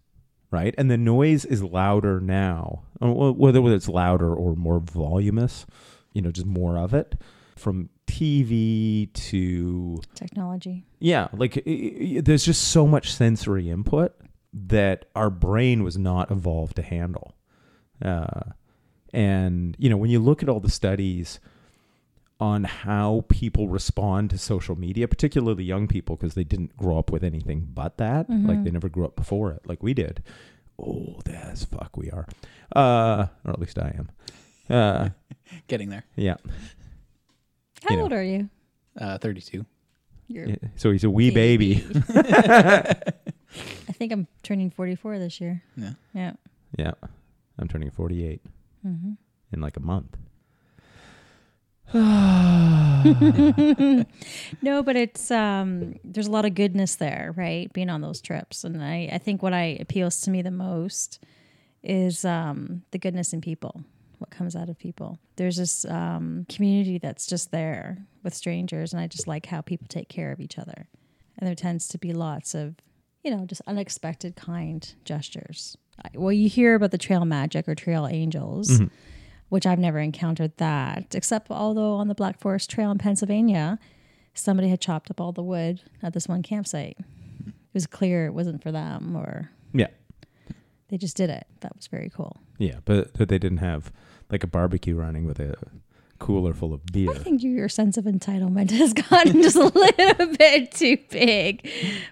right? And the noise is louder now, uh, whether whether it's louder or more voluminous, you know, just more of it, from TV to Technology. yeah, like i- i- there's just so much sensory input that our brain was not evolved to handle. Uh, and you know, when you look at all the studies on how people respond to social media, particularly young people, because they didn't grow up with anything but that, like they never grew up before it, like we did. Old as fuck we are, uh, or at least I am. Uh, Getting there. yeah. How You know. old are you? Uh, 32. You're Yeah. So he's a wee baby. I think I'm turning 44 this year. Yeah. Yeah. Yeah. I'm turning 48 Mm-hmm. in like a month. No, but it's um there's a lot of goodness there, right? Being on those trips. And I, I think what I appeals to me the most is um the goodness in people. What comes out of people. There's this um community that's just there with strangers and I just like how people take care of each other. And there tends to be lots of, you know, just unexpected kind gestures. Well, you hear about the trail magic or trail angels which I've never encountered that, except although on the Black Forest Trail in Pennsylvania, somebody had chopped up all the wood at this one campsite. It was clear it wasn't for them, or Yeah. they just did it. That was very cool. Yeah. But, but they didn't have like a barbecue running with a cooler full of beer. I think your sense of entitlement has gotten just a little bit too big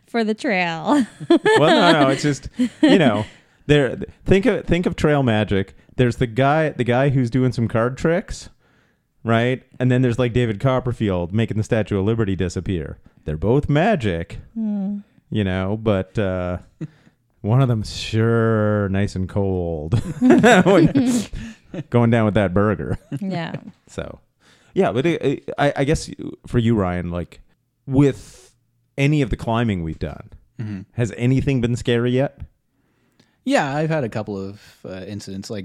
for the trail. well, no, no. It's just, you know, there. Think of think of trail magic. There's the guy, the guy who's doing some card tricks, right? And then there's like David Copperfield making the Statue of Liberty disappear. They're both magic, you know, but uh, one of them's sure nice and cold going down with that burger. yeah. So, yeah, but it, it- I, I guess for you, Ryan, like with any of the climbing we've done, Mm-hmm. has anything been scary yet? Yeah, I've had a couple of uh, incidents. Like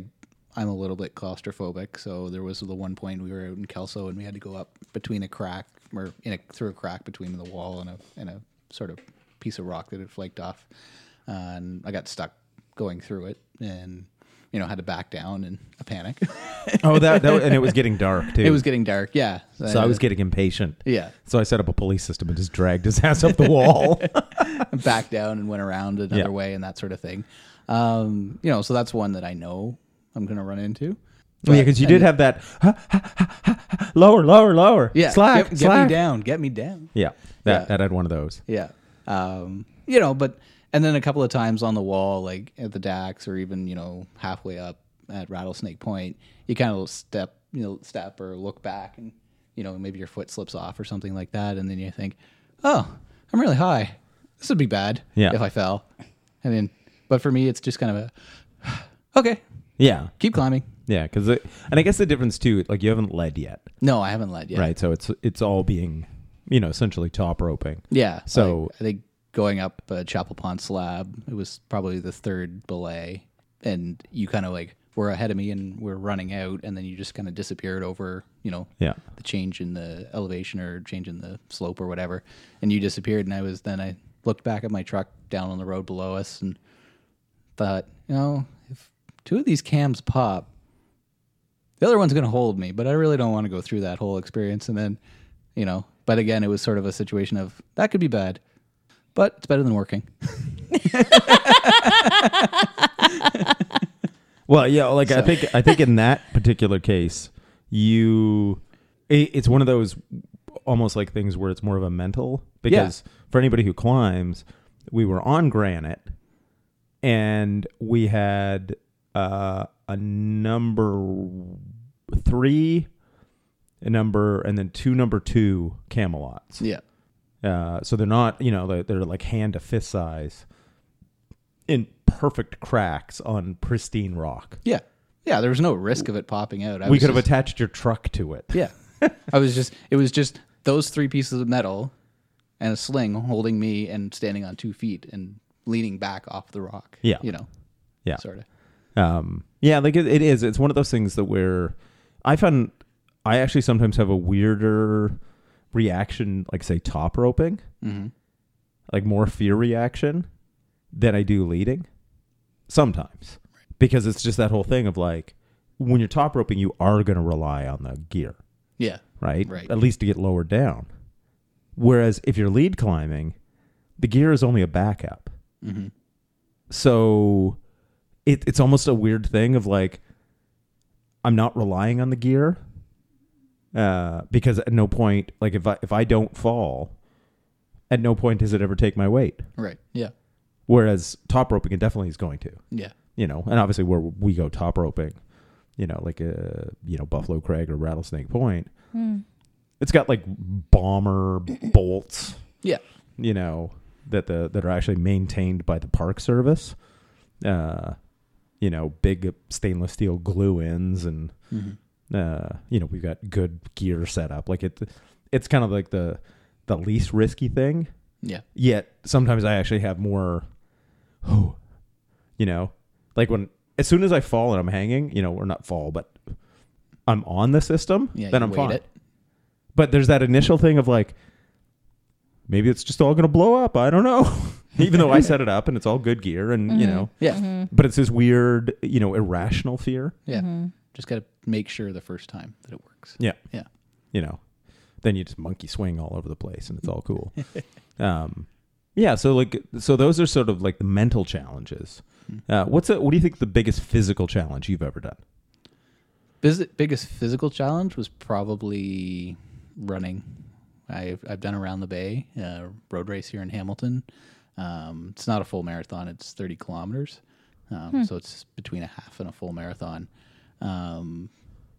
I'm a little bit claustrophobic, so there was the one point we were out in Kelso and we had to go up between a crack or in a, through a crack between the wall and a and a sort of piece of rock that had flaked off, and I got stuck going through it and you know had to back down in a panic. Oh, that, that and it was getting dark too. it was getting dark. Yeah, so I was getting impatient. yeah So I set up a pulley system and just dragged his ass up the wall. back down and went around another Yeah. way and that sort of thing. Um, you know, so that's one that I know I'm going to run into. Oh, yeah, because you did have that ha, ha, ha, lower, lower, lower. Yeah, slack, get, get slack. me down, get me down. Yeah, that Yeah. that had one of those. Yeah. Um, you know, but and then a couple of times on the wall, like at the Dax or even, you know, halfway up at Rattlesnake Point, you kind of step, you know, step or look back and, you know, maybe your foot slips off or something like that. And then you think, oh, I'm really high. This would be bad Yeah. if I fell. And then, but for me, it's just kind of a, okay, Yeah, keep climbing. yeah, because and I guess the difference too, like you haven't led yet, No, I haven't led yet. right? So it's it's all being, you know, essentially top roping. Yeah. So- like, I think going up uh, Chapel Pond slab, it was probably the third belay, and you kind of like were ahead of me and we're running out, and then you just kind of disappeared over, you know, Yeah. the change in the elevation or change in the slope or whatever, and you disappeared, and I was then I looked back at my truck down on the road below us and thought, you know, two of these cams pop. The other one's going to hold me, but I really don't want to go through that whole experience. And then, you know, but again, it was sort of a situation of that could be bad, but it's better than working. Well, yeah, like I think I think in that particular case, you it, it's one of those almost like things where it's more of a mental because for anybody who climbs, we were on granite and we had uh, a number three, a number, and then two number two Camelots. Yeah. Uh, so they're not, you know, they're, they're like hand to fist size in perfect cracks on pristine rock. Yeah. Yeah. There was no risk of it popping out. I we could have just- attached your truck to it. Yeah. I was just, it was just those three pieces of metal and a sling holding me and standing on two feet and leaning back off the rock. Yeah. You know, Yeah. sort of. Um, yeah, like it, it is. It's one of those things that where I found I actually sometimes have a weirder reaction, like say top roping, Mm-hmm. like more fear reaction than I do leading. Sometimes, because it's just that whole thing of like when you're top roping, you are going to rely on the gear, Yeah, right? Right. At least to get lowered down. Whereas if you're lead climbing, the gear is only a backup. mm-hmm. so it, it's almost a weird thing of like i'm not relying on the gear uh, because at no point like if i if i don't fall at no point does it ever take my weight right. Yeah, whereas top roping it definitely is going to yeah, you know and obviously where we go top roping you know like a you know Buffalo Crag or rattlesnake point Hmm. it's got like bomber bolts yeah. you know that the that are actually maintained by the park service uh you know big stainless steel glue ins and Mm-hmm. uh you know we've got good gear set up like it it's kind of like the the least risky thing Yeah, yet sometimes i actually have more oh you know like when as soon as i fall and i'm hanging you know or not fall but i'm on the system yeah. then i'm fine It. but there's that initial thing of like, maybe it's just all going to blow up. I don't know. Even though I set it up and it's all good gear and, you Mhm. know, Yeah, Mm-hmm. but it's this weird, you know, irrational fear, yeah. Mm-hmm. Just got to make sure the first time that it works. Yeah. yeah, you know, then you just monkey swing all over the place and it's all cool. um, yeah. So like, so those are sort of like the mental challenges. Uh, what's a, what do you think the biggest physical challenge you've ever done? Biz- biggest physical challenge was probably running. I've I've done around the bay uh, road race here in Hamilton. Um, it's not a full marathon; it's thirty kilometers, um, so it's between a half and a full marathon. Um,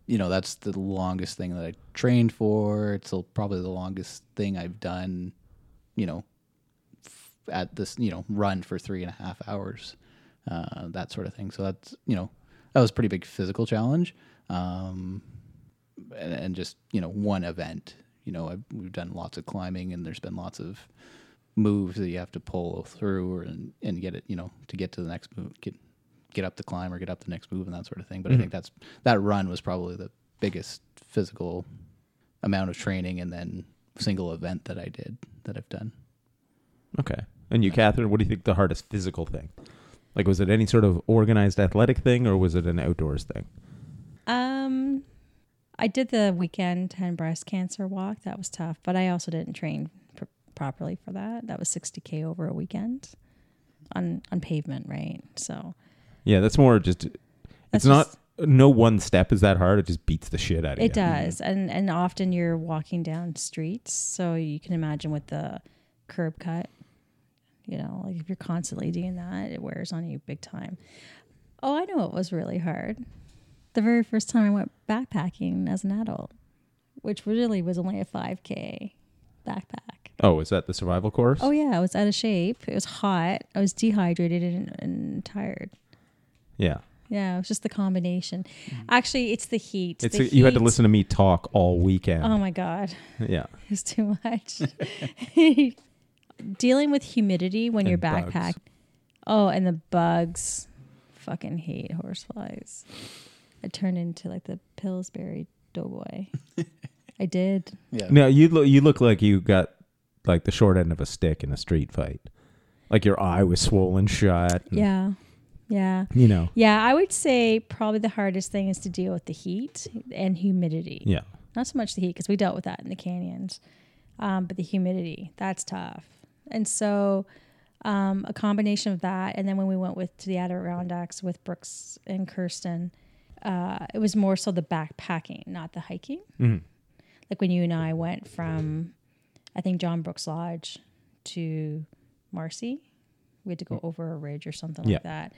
you know, that's the longest thing that I trained for. It's probably the longest thing I've done. You know, f- at this you know run for three and a half hours, uh, that sort of thing. So that's you know that was a pretty big physical challenge um, and, and just you know one event. You know, I've, we've done lots of climbing, and there's been lots of moves that you have to pull through or, and and get it. You know, to get to the next move, get get up the climb or get up the next move and that sort of thing. But I think that's that run was probably the biggest physical amount of training and then single event that I did that I've done. Okay. And you, Catherine, what do you think the hardest physical thing? Like, was it any sort of organized athletic thing or was it an outdoors thing? Um, I did the weekend 10 breast cancer walk. That was tough, but I also didn't train pr- properly for that. That was 60k over a weekend on on pavement, right? So Yeah, that's more just. that's it's not. No one step is that hard. It just beats the shit out of you. It does, and and often you're walking down streets, so you can imagine with the curb cut. You know, like if you're constantly doing that, it wears on you big time. Oh, I know it was really hard. The very first time I went backpacking as an adult, which really was only a 5K backpack. Oh, is that the survival course? Oh, yeah, I was out of shape. It was hot. I was dehydrated and, and tired. yeah. Yeah, it was just the combination. Mm-hmm. Actually, it's the heat. It's The you had to heat- listen to me talk all weekend. Oh, my God. yeah. is too much. Dealing with humidity when And you're bugs. backpack. Oh, and the bugs. Fucking hate horseflies. I turned into like the Pillsbury doughboy. I did. Yeah. No, you look. You look like you got like the short end of a stick in a street fight. Like your eye was swollen shut. and, Yeah. Yeah. You know. Yeah, I would say probably the hardest thing is to deal with the heat and humidity. Yeah. Not so much the heat because we dealt with that in the canyons, um, but the humidity that's tough. And so, um, a combination of that, and then when we went with to the Adirondacks with Brooks and Kirsten, uh, it was more so the backpacking, not the hiking. Mhm. Like when you and I went from, I think Johns Brook Lodge to Marcy, we had to go over a ridge or something Yeah. like that.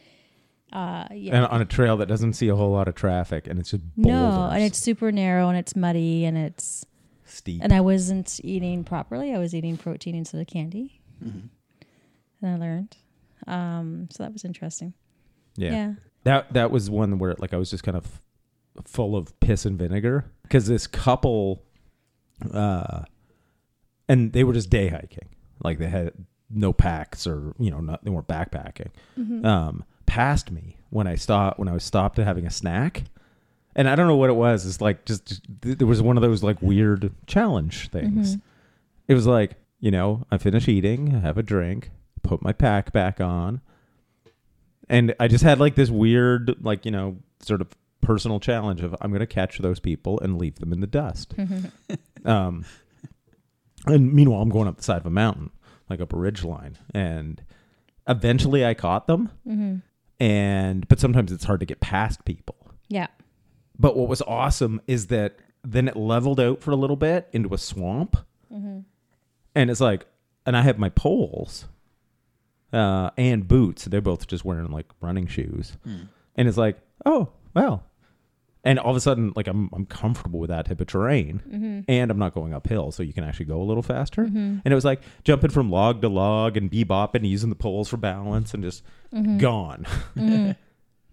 Uh, yeah. And on a trail that doesn't see a whole lot of traffic, and it's just No, boulders. and it's super narrow and it's muddy and it's steep. and I wasn't eating properly. I was eating protein instead of candy. Mhm. And I learned. Um, so that was interesting. yeah. Yeah. That that was one where like I was just kind of full of piss and vinegar because this couple, uh, and they were just day hiking. Like they had no packs or you know not they weren't backpacking. Mm-hmm. Um, past me when I stopped when I was stopped at having a snack. And I don't know what it was. It's like just, just there was one of those like weird challenge things. Mhm. It was like, you know, I finish eating, I have a drink, put my pack back on. And I just had like this weird, like, you know, sort of personal challenge of I'm going to catch those people and leave them in the dust. um, and meanwhile, I'm going up the side of a mountain, like up a ridge line. And eventually I caught them. Mhm. And, but sometimes it's hard to get past people. Yeah. But what was awesome is that then it leveled out for a little bit into a swamp. Mm-hmm. And it's like, and I have my poles uh, and boots. They're both just wearing like running shoes. And it's like, oh, well. And all of a sudden, like I'm, I'm comfortable with that type of terrain. Mm-hmm. And I'm not going uphill, so you can actually go a little faster. And it was like jumping from log to log and bebopping, using the poles for balance, and just gone.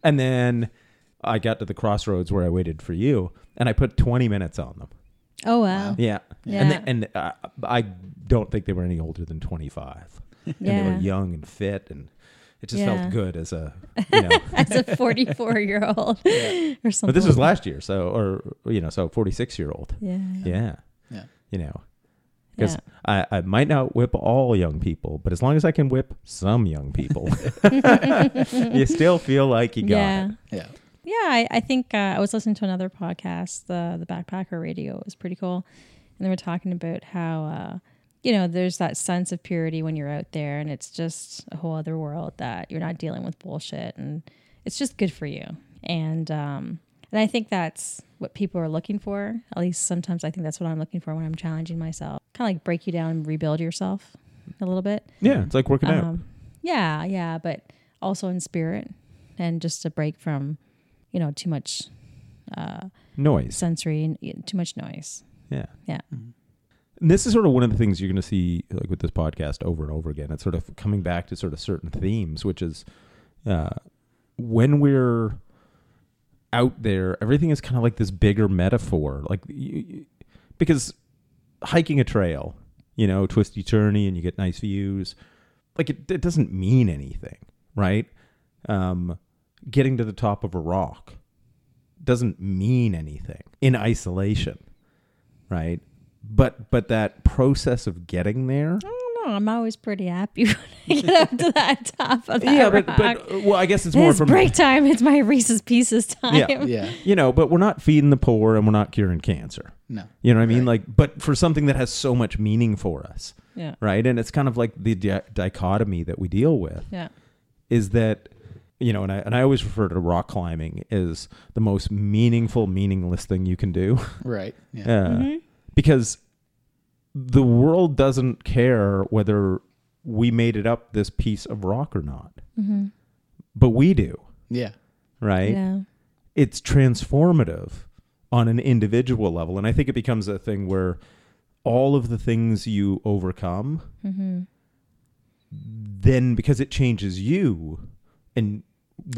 and then I got to the crossroads where I waited for you, and I put 20 minutes on them. Oh wow. Yeah, Yeah. and they, and uh, I don't think they were any older than 25, and they were young and fit, and it just Yeah. felt good as a you know. As a 44 year old or something. but this was last year, so or you know, so 46 year old. Yeah. Yeah, Yeah. you know, because Yeah. I, I might not whip all young people, but as long as I can whip some young people, you still feel like you got yeah. it. Yeah. Yeah, I, I think uh, I was listening to another podcast, the the Backpacker Radio. It was pretty cool, and they were talking about how uh, you know there's that sense of purity when you're out there, and it's just a whole other world that you're not dealing with bullshit, and it's just good for you. And um, and I think that's what people are looking for. At least sometimes I think that's what I'm looking for when I'm challenging myself. Kind of like break you down and rebuild yourself a little bit. Yeah, it's like working out. Um, yeah, yeah, but also in spirit, and just a break from, you know, too much uh, Noise. sensory too much noise. Yeah. Yeah. And this is sort of one of the things you're going to see like with this podcast over and over again. It's sort of coming back to sort of certain themes, which is uh, when we're out there, everything is kind of like this bigger metaphor, like you, you- because hiking a trail, you know, twisty turny, and you get nice views. Like it, it doesn't mean anything, right? Um, getting to the top of a rock doesn't mean anything in isolation, right? But but that process of getting there, I don't know. I'm always pretty happy when I get up to that top of that yeah. But rock. but uh, well, I guess it's more it's from break time. It's my Reese's Pieces time. Yeah. Yeah. you know. But we're not feeding the poor, and we're not curing cancer. No. You know what I mean? Right. Like, but for something that has so much meaning for us, yeah, right? And it's kind of like the di- dichotomy that we deal with yeah. is that you know, and I and I always refer to rock climbing as the most meaningful, meaningless thing you can do. Right. Yeah. Uh, Mhm. Because the world doesn't care whether we made it up this piece of rock or not, Mm-hmm. but we do, Yeah. right? Yeah. It's transformative on an individual level, and I think it becomes a thing where all of the things you overcome, Mm-hmm. then because it changes you, and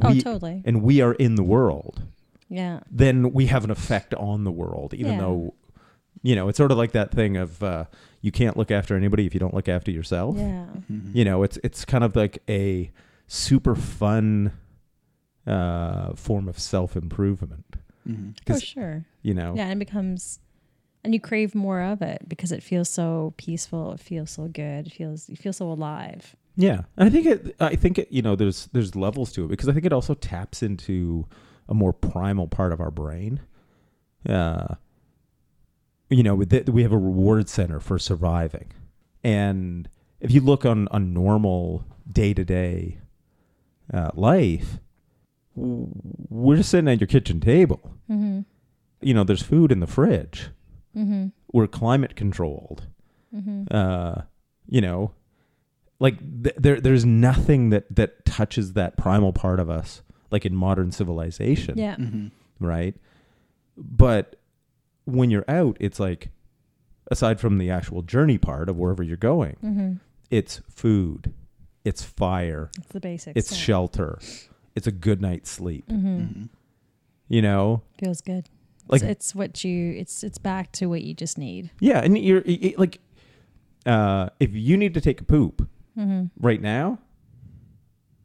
Oh, we totally. and we are in the world, Yeah. then we have an effect on the world, even Yeah. though, you know, it's sort of like that thing of uh, you can't look after anybody if you don't look after yourself. Yeah. Mhm. You know, it's it's kind of like a super fun uh, form of self improvement. Mhm. For 'Cause- sure. You know, Yeah, and it becomes, and you crave more of it because it feels so peaceful. It feels so good. It feels you feel so alive. Yeah, and I think it. I think it. You know, there's there's levels to it because I think it also taps into a more primal part of our brain. Uh, you know, with the, we have a reward center for surviving, and if you look on a normal day to day life, we're just sitting at your kitchen table. Mm-hmm. You know, there's food in the fridge. Mm-hmm. We're climate controlled Mm-hmm. uh, you know, like th- there there's nothing that that touches that primal part of us like in modern civilization, Yeah. Mhm. right? But when you're out, it's like aside from the actual journey part of wherever you're going, Mm-hmm. it's food, it's fire, It's the basics. it's yeah. shelter, it's a good night's sleep. Mm-hmm. Mhm. You know, Feels good. like it's, it's what you. It's it's back to what you just need. yeah, and you're y- y- like, uh, if you need to take a poop, Mm-hmm. right now,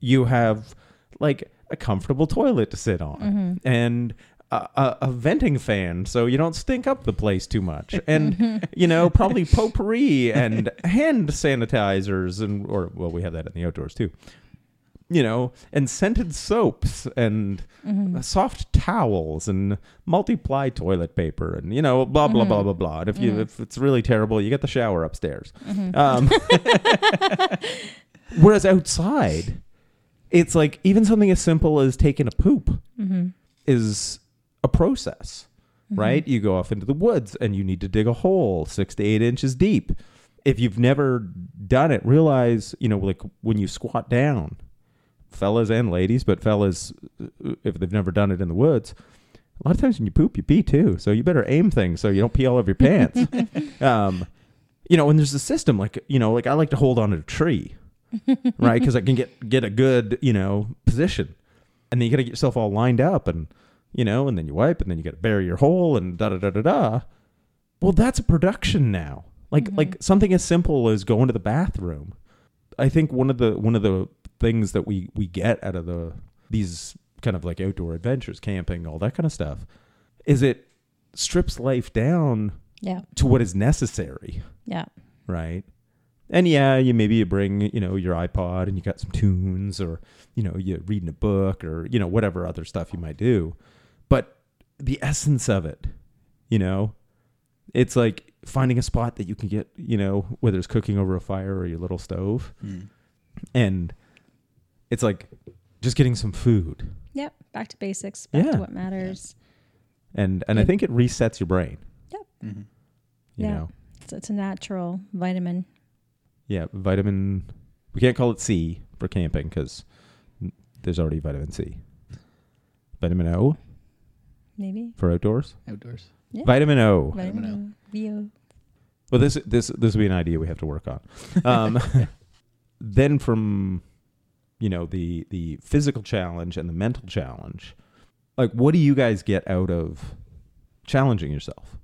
you have like a comfortable toilet to sit on and a, a, venting fan so you don't stink up the place too much. And you know probably potpourri and hand sanitizers and or well we have that in the outdoors too. You know and scented soaps and mm-hmm. soft towels and multiply toilet paper and you know blah blah blah mm-hmm. blah blah. And if you mm-hmm. if it's really terrible you get the shower upstairs. Um, whereas outside it's like even something as simple as taking a poop is a process, right? You go off into the woods and you need to dig a hole six to eight inches deep. If you've never done it, realize, you know, like when you squat down, fellas and ladies, but fellas, uh, if they've never done it in the woods, a lot of times when you poop, you pee too. So you better aim things so you don't pee all over your pants. um, you know, and there's a system like, you know, like I like to hold on to a tree, right? Because I can get get a good, you know, position, and then you got to get yourself all lined up, and you know, and then you wipe, and then you got to bury your hole, and da da da da da. Well, that's a production now. Like mm-hmm. like something as simple as going to the bathroom. I think one of the one of the things that we we get out of the these kind of like outdoor adventures, camping, all that kind of stuff, is it strips life down Yeah. to what is necessary Yeah. right? And yeah, you maybe you bring you know your iPod and you got some tunes, or you know you reading a book, or you know whatever other stuff you might do. But the essence of it, you know, it's like finding a spot that you can get, you know, whether it's cooking over a fire or your little stove, Mm. and it's like just getting some food, Yep. Back to basics. Back Yeah. to what matters. and and I think it resets your brain. Mhm. You Yeah. know, It's, it's a natural vitamin. yeah, vitamin. We can't call it C for camping because there's already vitamin C. Vitamin O Maybe. for outdoors. Outdoors. Yeah. Vitamin O. Vitamin Vitamin O. VO. Well, this this this will be an idea we have to work on. Um, then from you know the the physical challenge and the mental challenge, like what do you guys get out of challenging yourself?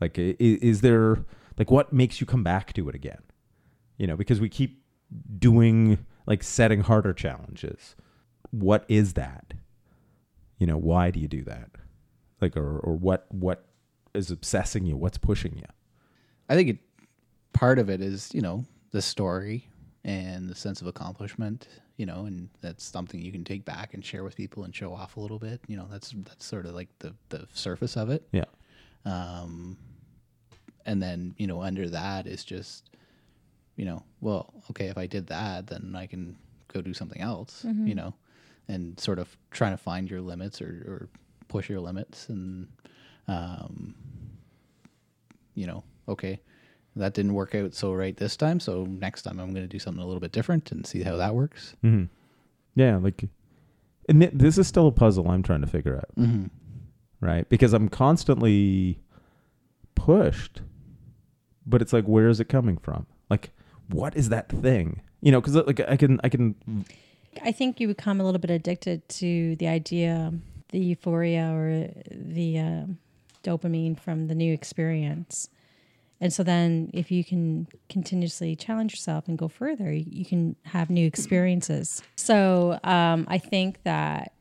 Like, i- i- is there like what makes you come back to it again? You know, because we keep doing like setting harder challenges. What is that? You know, why do you do that? Like, or or what what is obsessing you? What's pushing you? I think it, part of it is, you know, the story and the sense of accomplishment, you know, and that's something you can take back and share with people and show off a little bit. You know, that's that's sort of like the the surface of it. Yeah. Um, and then you know, under that is just, you know, well, okay, if I did that, then I can go do something else. You know, and sort of trying to find your limits or, or push your limits and, um, you know, okay, that didn't work out so right this time. So next time I'm going to do something a little bit different and see how that works. Mm-hmm. Yeah, like, and th- this is still a puzzle I'm trying to figure out, Mm-hmm. right? Because I'm constantly pushed, but it's like, where is it coming from? Like, what is that thing? You know, because like I can, I can, I think you become a little bit addicted to the idea, the euphoria or the uh, dopamine from the new experience. And so then, if you can continuously challenge yourself and go further, you, you can have new experiences. So um, I think that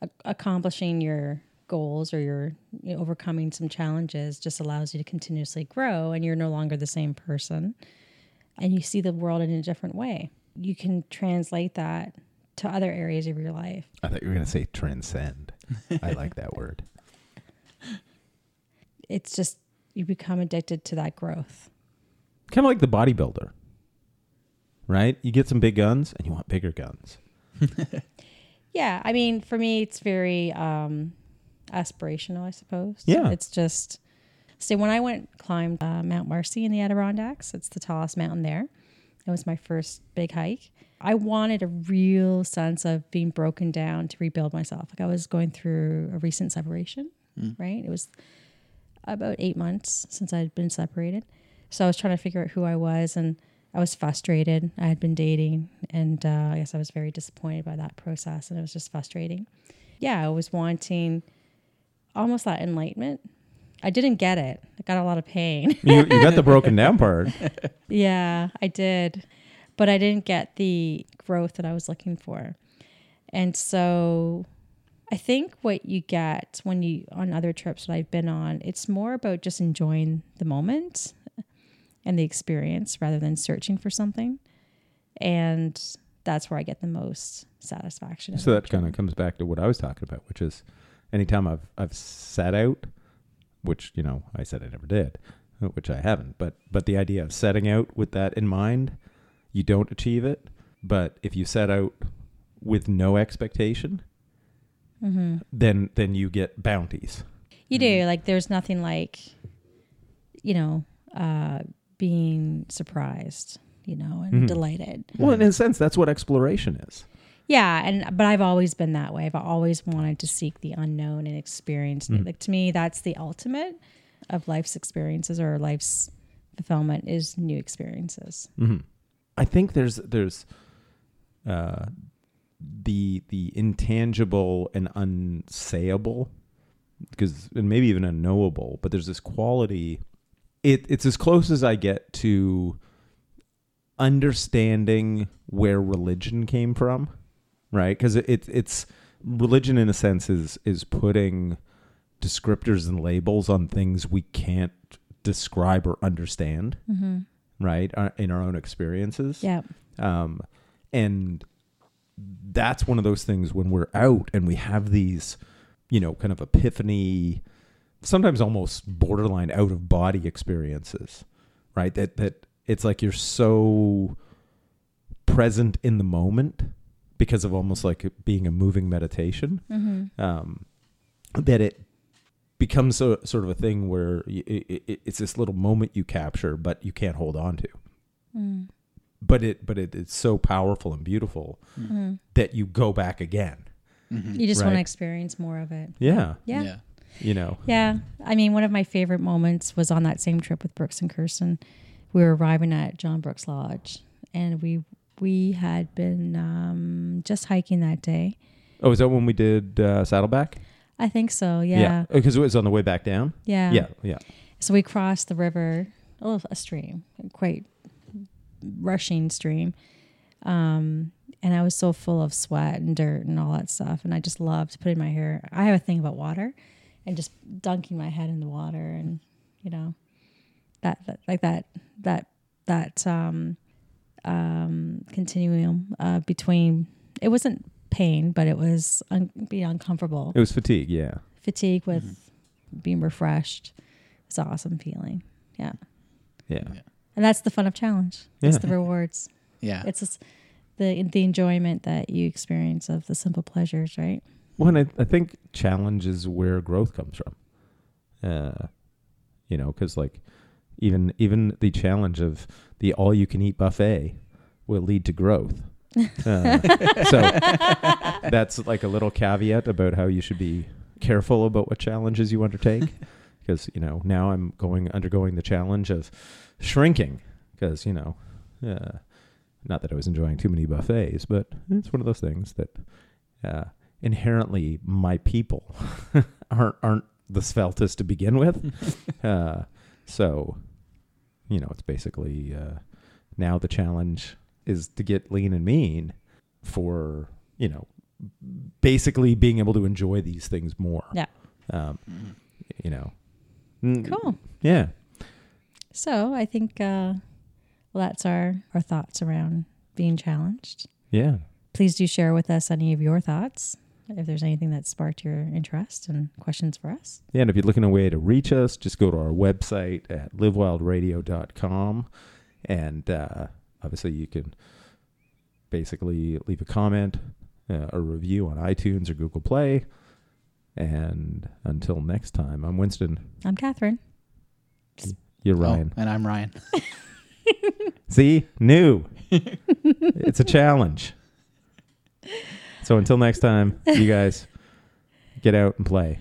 a- accomplishing your goals or your you know, overcoming some challenges just allows you to continuously grow, and you're no longer the same person, and you see the world in a different way. You can translate that to other areas of your life. I thought you were gonna say transcend. I like that word. It's just you become addicted to that growth. Kind of like the bodybuilder, right? You get some big guns and you want bigger guns. Yeah, I mean, for me, it's very um, aspirational, I suppose. Yeah. it's just. So when I went climbed uh, Mount Marcy in the Adirondacks, it's the tallest mountain there. It was my first big hike. I wanted a real sense of being broken down to rebuild myself. Like I was going through a recent separation, right? It was about eight months since I had been separated. So I was trying to figure out who I was and I was frustrated. I had been dating and uh, I guess I was very disappointed by that process and it was just frustrating. Yeah, I was wanting almost that enlightenment. I didn't get it. I got a lot of pain. You, you got the broken down part. Yeah, I did. But I didn't get the growth that I was looking for. And so I think what you get when you on other trips that I've been on, it's more about just enjoying the moment and the experience rather than searching for something. And that's where I get the most satisfaction. So that kind of comes back to what I was talking about, which is anytime I've I've set out, which you know I said I never did, which I haven't, but but the idea of setting out with that in mind, you don't achieve it. But if you set out with no expectation, Mhm. then then you get bounties. You do. Like there's nothing like, you know, uh, being surprised, you know, and Mhm. delighted. Well, in a sense, that's what exploration is. Yeah, and but I've always been that way. I've always wanted to seek the unknown and experience. Mm. Like to me, that's the ultimate of life's experiences or life's fulfillment is new experiences. hmm I think there's there's uh, the the intangible and unsayable, because and maybe even unknowable. But there's this quality. It it's as close as I get to understanding where religion came from, right? Because it, it it's religion in a sense is is putting descriptors and labels on things we can't describe or understand Mm-hmm. Right uh, in our own experiences Yeah. um, and that's one of those things when we're out and we have these you know kind of epiphany sometimes almost borderline out of body experiences right that that it's like you're so present in the moment because of almost like being a moving meditation Mm-hmm. um, that it becomes a sort of a thing where it, it, it's this little moment you capture, but you can't hold on to. Mm-hmm. But it, but it, it's so powerful and beautiful Mm-hmm. that you go back again. Mhm. You just want to experience more of it. Yeah, Yeah. yeah. you know. Yeah. I mean, one of my favorite moments was on that same trip with Brooks and Kirsten. We were arriving at Johns Brook Lodge and we we had been um, just hiking that day. Oh, is that when we did uh, Saddleback? I think so. Yeah. because it was on the way back down. Yeah. Yeah, yeah. So we crossed the river, a, little, a stream, quite rushing stream. Um, and I was so full of sweat and dirt and all that stuff. And I just loved putting my hair. I have a thing about water and just dunking my head in the water and, you know, that, that like that, that, that, um, um, continuum, uh, between, it wasn't pain, but it was un- being uncomfortable It was fatigue. Yeah, fatigue with being refreshed. It's an awesome feeling. Yeah. yeah. Yeah. And that's the fun of challenge. It's Yeah. the rewards. Yeah. It's just the the enjoyment that you experience of the simple pleasures, right? Well, and I, I think challenge is where growth comes from. Uh, you know, because like even even the challenge of the all you can eat buffet will lead to growth. Uh, so that's like a little caveat about how you should be careful about what challenges you undertake. Because you know now I'm going undergoing the challenge of shrinking. Because you know, uh, not that I was enjoying too many buffets, but it's one of those things that uh, inherently my people aren't aren't the sveltest to begin with. uh, so, you know, it's basically uh, now the challenge is to get lean and mean for you know basically being able to enjoy these things more. Yeah. Um, Mhm. you know. Mm, Cool. Yeah. So I think uh, well, that's our our thoughts around being challenged. Yeah. Please do share with us any of your thoughts. If there's anything that sparked your interest and questions for us. Yeah, and if you're looking a way to reach us, just go to our website at livewildradio.com. And uh, obviously, you can basically leave a comment, uh, a review on iTunes or Google Play. And until next time, I'm Winston. I'm Catherine. You're Oh, Ryan. and I'm Ryan. See? New. it's a challenge. So until next time, you guys get out and play.